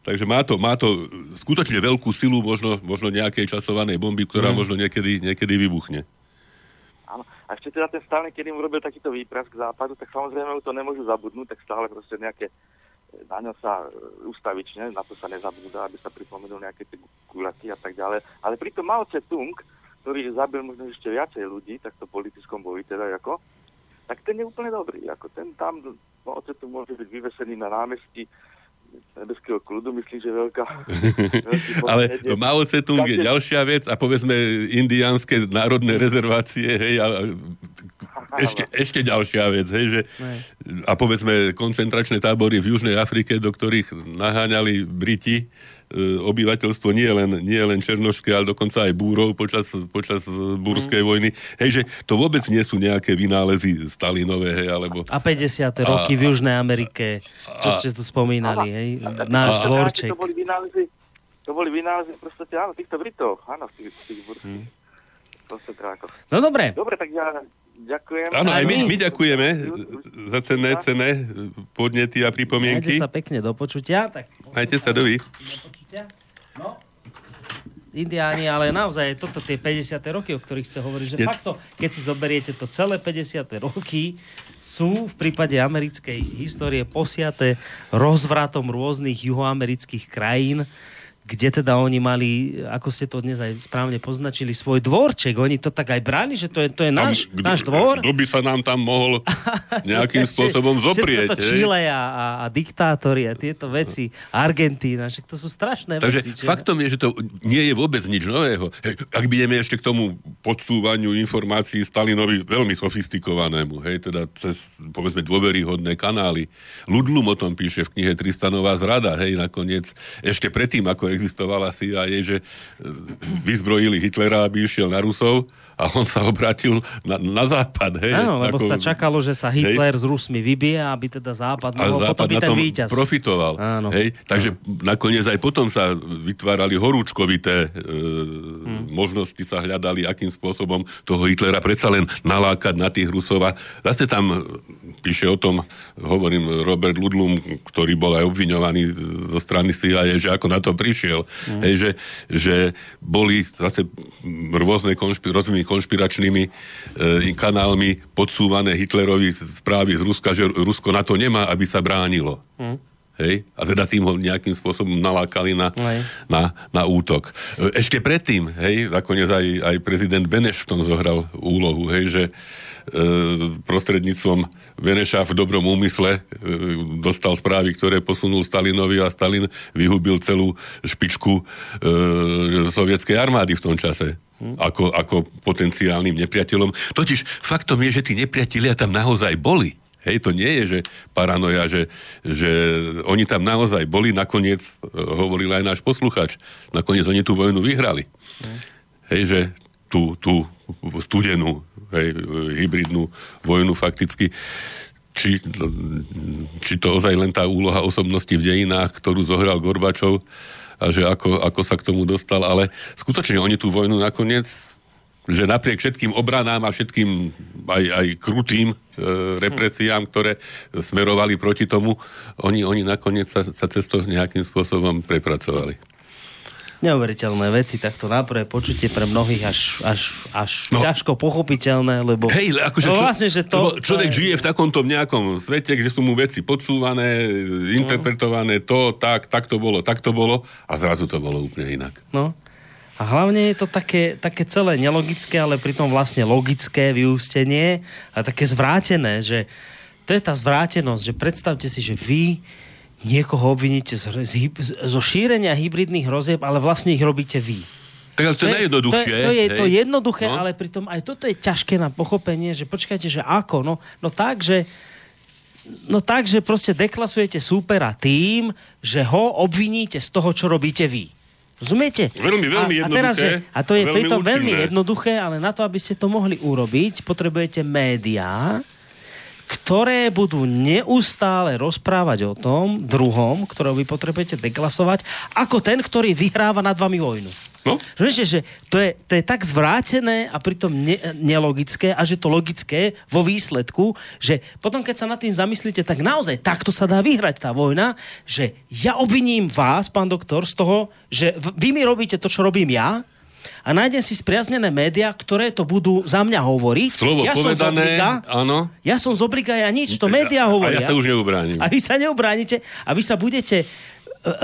Takže má to, má to skutočne veľkú silu možno, možno nejakej časovanej bomby, ktorá možno niekedy, niekedy vybuchne. Áno. A ešte teda ten Stalin, keď im urobil takýto výprask západu, tak samozrejme mu to nemôžu zabudnúť, tak stále proste nejaké na ňo sa e, ustavične, na to sa nezabúda, aby sa pripomenul nejaké tie guľaky a tak ďalej. Ale pritom Mao Tse-tung, ktorý zabil možno ešte viacej ľudí, tak to v politickom boji teda ako, tak ten je úplne dobrý. Ako ten tam, Mao Tse-tung môže byť vyvesený na námestí nebeského kľudu, myslím, že veľká... (laughs) Ale je. Mao Tse-tung je Takže- ďalšia vec a povedzme indiánske národné rezervácie, hej, a ešte, ešte ďalšia vec, hej, že a povedzme koncentračné tábory v Južnej Afrike, do ktorých naháňali Briti e, obyvateľstvo nie len, nie len černošské, ale dokonca aj búrov počas, počas e, búrskej vojny. Hej, že to vôbec nie sú nejaké vynálezy Stalinové, hej, alebo... A 50. roky v Južnej Amerike, čo ste tu spomínali, hej? Náš A- dvorček. To boli vynálezy, to boli vynálezy v podstate, áno, týchto Britov, áno, z tých, z tých burských koncentrákoch. No dobre, Dobre, tak ja ďakujem. Áno, aj my, my. ďakujeme za cenné, cenné podnety a majte pripomienky. sa pekne do počutia. Tak, Majte sa dovi. do počutia. No. Indiáni, ale naozaj toto tie 50. roky, o ktorých ste hovorili, že Je- fakt to, keď si zoberiete to celé 50. roky, sú v prípade americkej histórie posiaté rozvratom rôznych juhoamerických krajín, kde teda oni mali, ako ste to dnes aj správne poznačili, svoj dvorček. Oni to tak aj brali, že to je, to je náš, Tam, náš dvor. Kto by sa nám tam mohol (laughs) nejakým spôsobom zoprieť. Všetko to? Chile a, a, a diktátori a tieto veci, Argentína, však to sú strašné Takže veci. že- faktom je, že to nie je vôbec nič nového. Hej, ak by ideme ešte k tomu podsúvaniu informácií Stalinovi veľmi sofistikovanému, hej, teda cez, povedzme, dôveryhodné kanály. Ludlum o tom píše v knihe Tristanová zrada, hej, nakoniec, ešte predtým, ako existovala CIA, že e, vyzbrojili Hitlera, aby išiel na Rusov a on sa obrátil na, na západ, hej. Áno, lebo ako- sa čakalo, že sa Hitler s Rusmi vybije, aby teda Západ a mohol potom Západ byť na ten víťaz. profitoval. Áno. Hej? Takže nakoniec aj potom sa vytvárali horúčkovité e, Hm. možnosti, sa hľadali, akým spôsobom toho Hitlera predsa len nalákať na tých Rusov. A zase tam píše o tom, hovorím, Robert Ludlum, ktorý bol aj obviňovaný zo strany CIA, že ako na to prišiel. Hm. Hej, že, že boli zase rôzne konšpi- rôznymi konšpiračnými e, kanálmi podsúvané Hitlerovi správy z Ruska, že Rusko na to nemá, aby sa bránilo. Hej? A teda tým ho nejakým spôsobom nalákali na, Hej. na, na útok. E, Ešte predtým, hej, nakoniec aj, aj prezident Beneš v tom zohral úlohu, hej, že prostredníctvom Beneša v dobrom úmysle e, dostal správy, ktoré posunul Stalinovi a Stalin vyhubil celú špičku e, sovietskej armády v tom čase. Ako, ako potenciálnym nepriateľom. Totiž faktom je, že tí nepriatelia tam naozaj boli. Hej, to nie je, že paranoja, že, že oni tam naozaj boli, nakoniec, e, hovoril aj náš posluchač, nakoniec oni tú vojnu vyhrali. Hej, že tú, tú studenú, hej, hybridnú vojnu fakticky, či, či to ozaj len tá úloha osobnosti v dejinách, ktorú zohral Gorbačov a že ako, ako sa k tomu dostal, ale skutočne oni tú vojnu nakoniec že napriek všetkým obranám a všetkým aj, aj krutým e, represiám, ktoré smerovali proti tomu, oni, oni nakoniec sa, sa cez to nejakým spôsobom prepracovali. Neuveriteľné veci, takto na prvé počutie pre mnohých až, až, až No. ťažko pochopiteľné, lebo... Hej, le- akože no, čo, vlastne, že to, človek to je- žije v takomto nejakom svete, kde sú mu veci podsúvané, interpretované, to, tak, tak to bolo, tak to bolo a zrazu to bolo úplne inak. No. A hlavne je to také, také celé nelogické, ale pritom vlastne logické vyústenie a také zvrátené, že to je tá zvrátenosť, že predstavte si, že vy niekoho obviníte z, z, zo šírenia hybridných hrozieb, ale vlastne ich robíte vy. Tak ale to, je najjednoduchšie. To to je hej. to jednoduché, No. ale pritom aj toto je ťažké na pochopenie, že počkajte, že ako? No, no tak, že No tak, že proste deklasujete súpera tým, že ho obviníte z toho, čo robíte vy. Rozumiete? Veľmi, veľmi a, a, teraz, že, jednoduché, a to je veľmi preto účinné. veľmi jednoduché, ale na to, aby ste to mohli urobiť, potrebujete médiá, ktoré budú neustále rozprávať o tom druhom, ktorého vy potrebujete deklasovať, ako ten, ktorý vyhráva nad vami vojnu. No, Rozumiete, že to je, to je tak zvrátené a pritom ne, nelogické a že to logické vo výsledku, že potom keď sa nad tým zamyslíte, tak naozaj takto sa dá vyhrať tá vojna, že ja obviním vás, pán doktor, z toho, že vy mi robíte to, čo robím ja a nájdem si spriaznené médiá, ktoré to budú za mňa hovoriť. slovo ja som z povedané, obliga, áno. ja som z obliga, ja nič, to médiá A hovoria. ja sa už neubránim. A vy sa neubránite a vy sa budete e,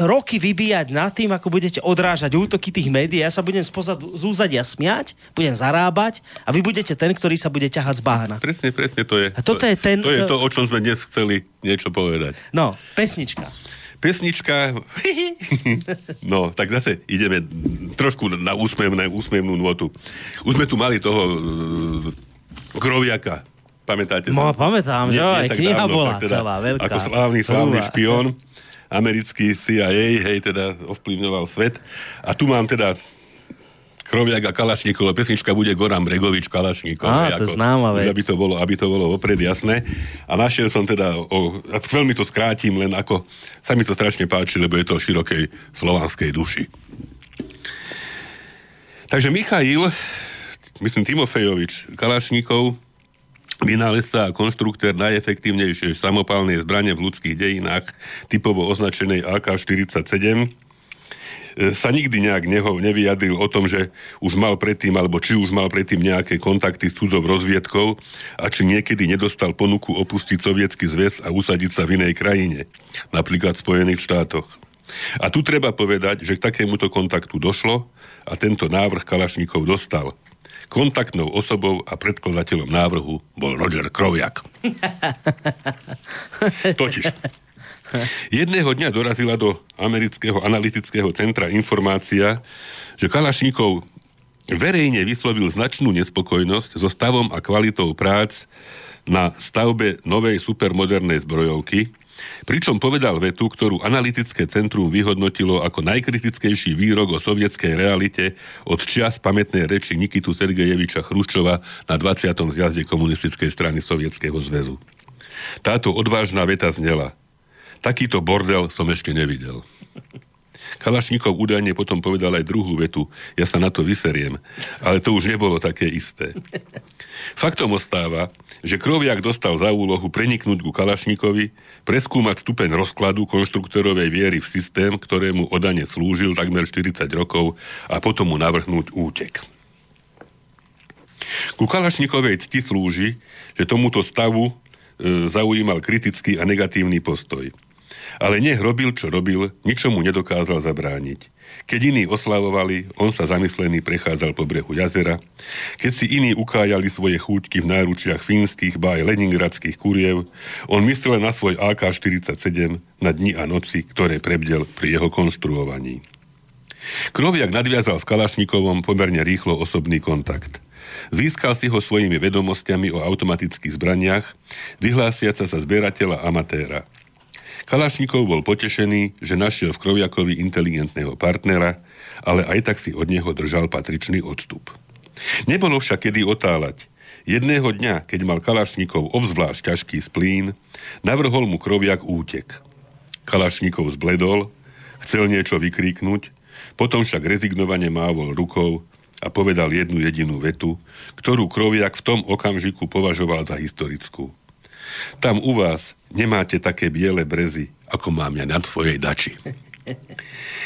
roky vybíjať nad tým, ako budete odrážať útoky tých médií. Ja sa budem spozadu, z úzadia smiať, budem zarábať a vy budete ten, ktorý sa bude ťahať z bahna. Presne, presne to je. A toto je ten- To je to- to, o čom sme dnes chceli niečo povedať. No, pesnička. Pesnička... (laughs) No, tak zase ideme trošku na úsmevné, úsmevnú notu. Už sme tu mali toho uh, Kroviaka. Pamätáte No, sa? pamätám, že aj kniha dávno, bola teda celá, veľká. Ako slávny, slávny špión, americký CIA, hej, teda ovplyvňoval svet. A tu mám teda Kroviak a Kalašníkov, pesnička bude Goran Bregovič Kalašníkov. Á, hej, to známa vec. Aby to, bolo, aby to bolo opred jasné. A našiel som teda, o, a veľmi to skrátim, len ako sa mi to strašne páči, lebo je to o širokej slovanskej duši. Takže Michail, myslím Timofejovič Kalašníkov, vynálezca a konštruktér najefektívnejšej samopálnej zbrane v ľudských dejinách, typovo označenej AK-47, e, sa nikdy nejak neho, nevyjadril o tom, že už mal predtým, alebo či už mal predtým nejaké kontakty s cudzou rozviedkou a či niekedy nedostal ponuku opustiť sovietský zväz a usadiť sa v inej krajine, napríklad v Spojených štátoch. A tu treba povedať, že k takémuto kontaktu došlo a tento návrh Kalašníkov dostal. Kontaktnou osobou a predkladateľom návrhu bol Roger Kroviak. (laughs) Totiž. (laughs) Jedného dňa dorazila do amerického analytického centra informácia, že Kalašníkov verejne vyslovil značnú nespokojnosť so stavom a kvalitou prác na stavbe novej supermodernej zbrojovky, pričom povedal vetu, ktorú analytické centrum vyhodnotilo ako najkritickejší výrok o sovietskej realite od čias pamätnej reči Nikitu Sergejeviča Chruščova na 20. zjazde komunistickej strany Sovietskeho zväzu. Táto odvážna veta znela. Takýto bordel som ešte nevidel. Kalašníkov údajne potom povedal aj druhú vetu. Ja sa na to vyseriem. Ale to už nebolo také isté. Faktom ostáva, že Kroviak dostal za úlohu preniknúť ku Kalašníkovi, preskúmať stupeň rozkladu konštruktorovej viery v systém, ktorému odane slúžil takmer 40 rokov a potom mu navrhnúť útek. Ku Kalašníkovej cti slúži, že tomuto stavu e, zaujímal kritický a negatívny postoj. Ale nech robil, čo robil, ničomu nedokázal zabrániť. Keď iní oslavovali, on sa zamyslený prechádzal po brehu jazera. Keď si iní ukájali svoje chúťky v náručiach fínskych, ba aj leningradských kuriev, on myslel na svoj AK-47 na dni a noci, ktoré prebdel pri jeho konštruovaní. Kroviak nadviazal s Kalašníkovom pomerne rýchlo osobný kontakt. Získal si ho svojimi vedomostiami o automatických zbraniach, vyhlásiaca sa zberateľa amatéra. Kalašníkov bol potešený, že našiel v Kroviakovi inteligentného partnera, ale aj tak si od neho držal patričný odstup. Nebolo však kedy otáľať. Jedného dňa, keď mal Kalašníkov obzvlášť ťažký splín, navrhol mu Kroviak útek. Kalašníkov zbledol, chcel niečo vykríknuť, potom však rezignovane mávol rukou a povedal jednu jedinú vetu, ktorú Kroviak v tom okamžiku považoval za historickú. Tam u vás nemáte také biele brezy, ako mám ja na svojej dači.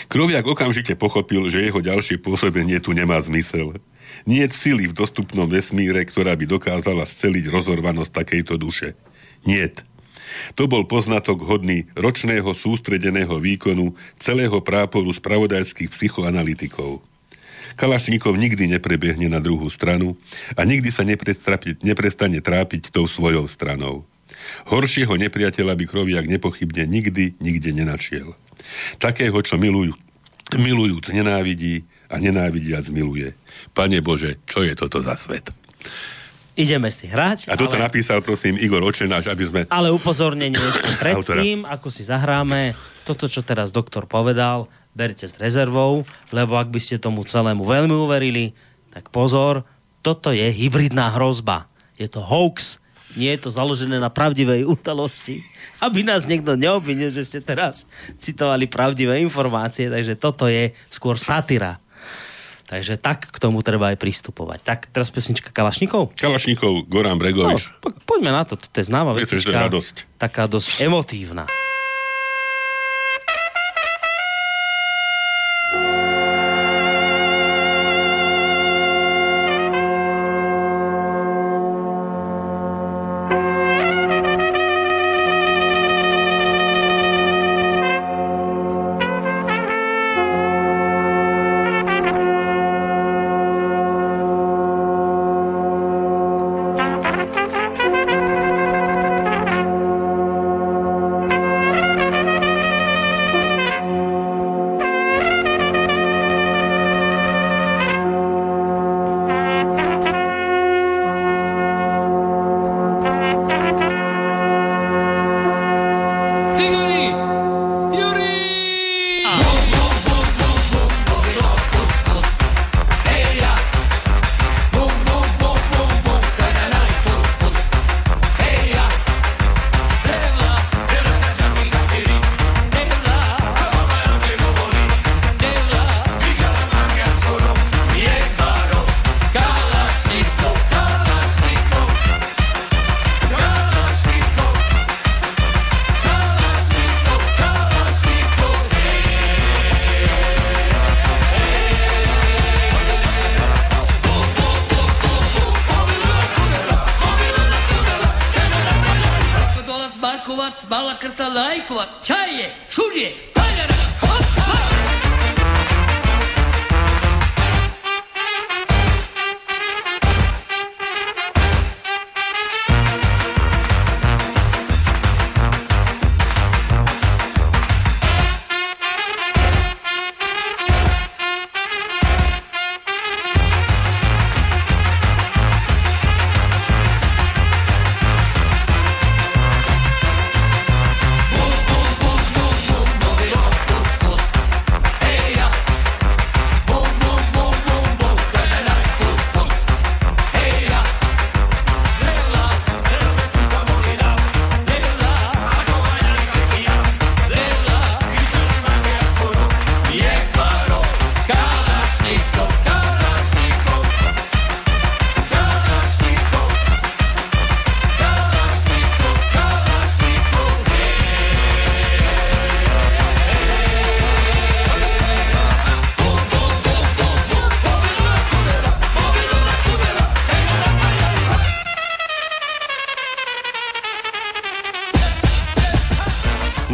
Kroviak okamžite pochopil, že jeho ďalšie pôsobenie tu nemá zmysel. Nie sily v dostupnom vesmíre, ktorá by dokázala sceliť rozorvanosť takejto duše. Niet. To bol poznatok hodný ročného sústredeného výkonu celého práporu spravodajských psychoanalytikov. Kalašníkov nikdy neprebiehne na druhú stranu a nikdy sa neprestane trápiť tou svojou stranou. Horšieho nepriateľa by kroviak nepochybne nikdy, nikde nenašiel. Takého, čo milujú, milujúc nenávidí a nenávidiac miluje. Pane Bože, čo je toto za svet? Ideme si hrať. A toto ale... napísal, prosím, Igor Očenáš, aby sme... Ale upozornenie (coughs) ešte predtým, ako si zahráme, toto, čo teraz doktor povedal, berte s rezervou, lebo ak by ste tomu celému veľmi uverili, tak pozor, toto je hybridná hrozba. Je to hoax, nie je to založené na pravdivej udalosti. Aby nás niekto neobvinil, že ste teraz citovali pravdivé informácie, takže toto je skôr satyra. Takže tak k tomu treba aj pristupovať. Tak teraz pesnička Kalašnikov? Kalašníkov, Goran No, Bregovič. po, poďme na to, toto je známa to vecička. radosť. Taká dosť emotívna.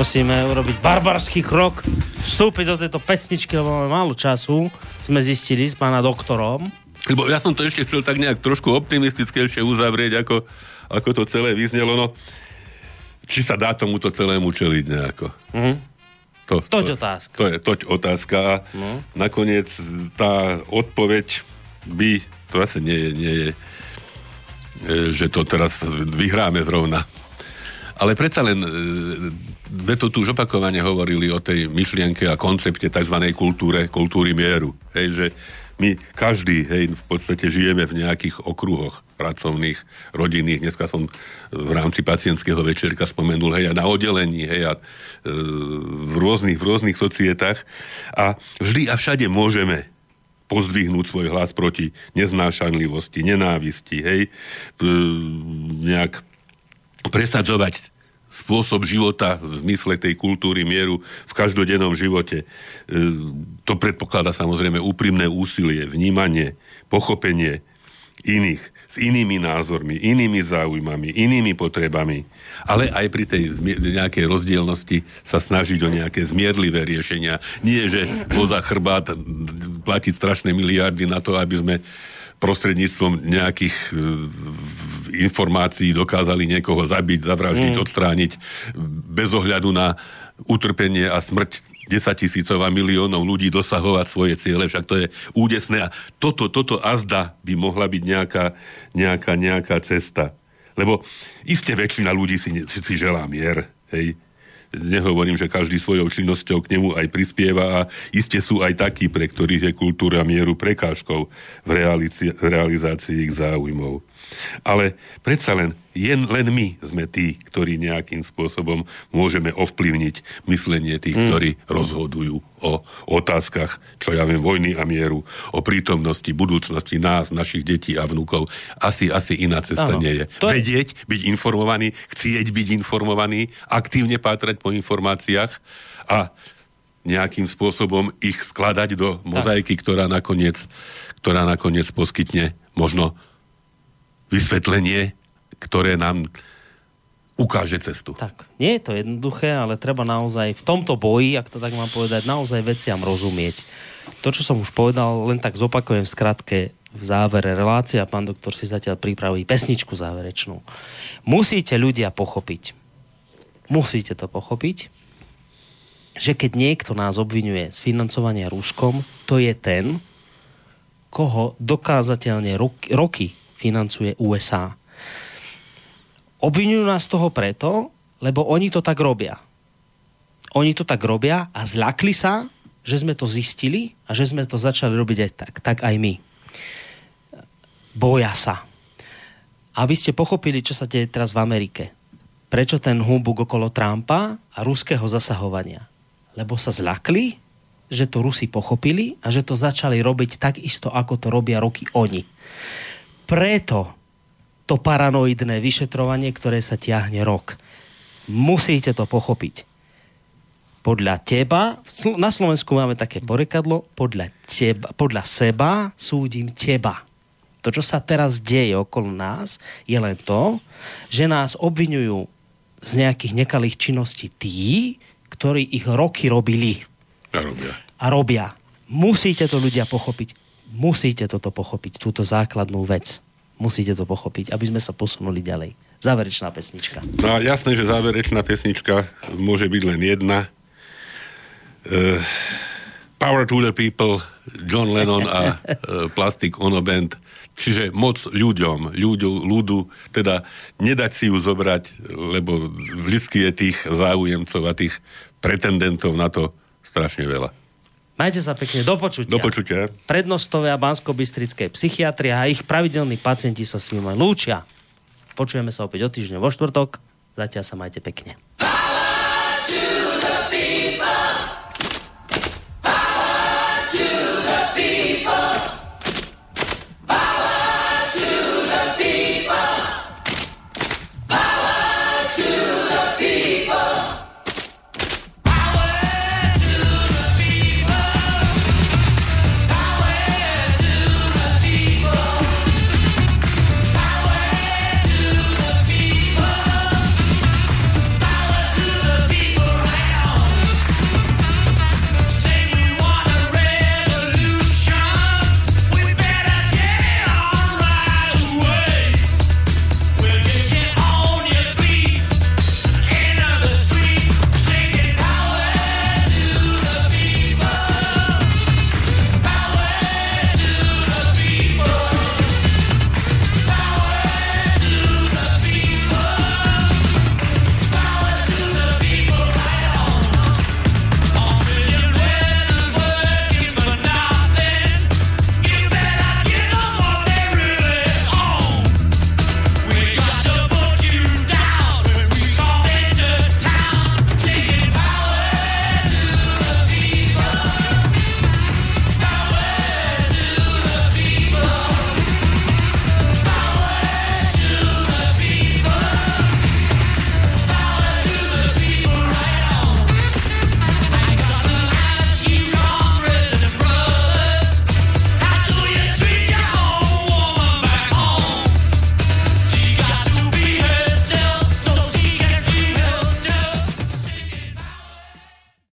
Musíme urobiť barbarský krok, vstúpiť do tejto pesničky, lebo máme málo času. Sme zistili s pána doktorom. Lebo ja som to ešte chcel tak nejak trošku optimistickejšie uzavrieť, ako, ako to celé vyznelo. No, či sa dá tomuto celému čeliť nejako. Mhm. To, Toť otázka. To je toť otázka. No. nakoniec tá odpoveď by, to asi nie je, nie je, e, že to teraz vyhráme zrovna. Ale predsa len, e, sme to tu už opakovane hovorili o tej myšlienke a koncepte tzv. kultúre, kultúry mieru. Hej, že my každý, hej, v podstate žijeme v nejakých okruhoch pracovných, rodinných. Dneska som v rámci pacientského večerka spomenul, hej, a na oddelení, hej, a e, v rôznych, v rôznych societách. A vždy a všade môžeme pozdvihnúť svoj hlas proti neznášanlivosti, nenávisti, hej, e, nejak presadzovať spôsob života v zmysle tej kultúry mieru v každodennom živote. E, to predpokladá samozrejme úprimné úsilie, vnímanie, pochopenie iných, s inými názormi, inými záujmami, inými potrebami, ale aj pri tej nejakej rozdielnosti sa snažiť o nejaké zmierlivé riešenia. Nie, že poza chrbát platiť strašné miliardy na to, aby sme prostredníctvom nejakých e, informácií dokázali niekoho zabiť, zavraždiť, mm. odstrániť bez ohľadu na utrpenie a smrť 10 tisícov a miliónov ľudí dosahovať svoje ciele, však to je údesné. A toto, toto azda by mohla byť nejaká, nejaká, nejaká cesta. Lebo iste väčšina ľudí si, si, želá mier, hej. Nehovorím, že každý svojou činnosťou k nemu aj prispieva a iste sú aj takí, pre ktorých je kultúra mieru prekážkou v, realici- realizácii ich záujmov. Ale predsa len, jen, len my sme tí, ktorí nejakým spôsobom môžeme ovplyvniť myslenie tých, mm. ktorí rozhodujú o otázkach, čo ja viem, vojny a mieru, o prítomnosti, budúcnosti nás, našich detí a vnúkov. Asi, asi iná cesta Áno. nie je. To je- Vedieť, byť informovaný, chcieť byť informovaný, aktívne pátrať po informáciách a nejakým spôsobom ich skladať do mozaiky, ktorá nakoniec, ktorá nakoniec poskytne možno vysvetlenie, ktoré nám ukáže cestu. Tak, nie je to jednoduché, ale treba naozaj v tomto boji, ak to tak mám povedať, naozaj veciam rozumieť. To, čo som už povedal, len tak zopakujem v skratke v závere relácia. Pán doktor si zatiaľ pripraví pesničku záverečnú. Musíte ľudia pochopiť, musíte to pochopiť, že keď niekto nás obvinuje z financovania Ruskom, to je ten, koho dokázateľne roky, roky financuje USA. Obvinujú nás z toho preto, lebo oni to tak robia. Oni to tak robia a zľakli sa, že sme to zistili a že sme to začali robiť aj tak. Tak aj my. Boja sa. Aby ste pochopili, čo sa deje teraz v Amerike. Prečo ten humbug okolo Trumpa a ruského zasahovania? Lebo sa zľakli, že to Rusi pochopili a že to začali robiť tak isto, ako to robia roky oni. Preto to paranoidné vyšetrovanie, ktoré sa tiahne rok. Musíte to pochopiť. Podľa teba, na Slovensku máme také porekadlo, podľa, teba, podľa seba súdim teba. To, čo sa teraz deje okolo nás, je len to, že nás obvinujú z nejakých nekalých činností tí, ktorí ich roky robili A robia. a robia. Musíte to ľudia pochopiť. Musíte toto pochopiť, túto základnú vec. Musíte to pochopiť, aby sme sa posunuli ďalej. Záverečná pesnička. No a jasné, že záverečná pesnička môže byť len jedna. Uh, Power to the people, John Lennon a uh, (laughs) Plastic Ono Band. Čiže moc ľuďom, ľuďu, ľudu, teda nedať si ju zobrať, lebo vždy je tých záujemcov a tých pretendentov na to strašne veľa. Majte sa pekne, do počutia. Do počutia. Prednostové a bansko-bystrické a ich pravidelní pacienti sa s vami lúčia. Počujeme sa opäť o týždeň vo štvrtok. Zatiaľ sa majte pekne. Power to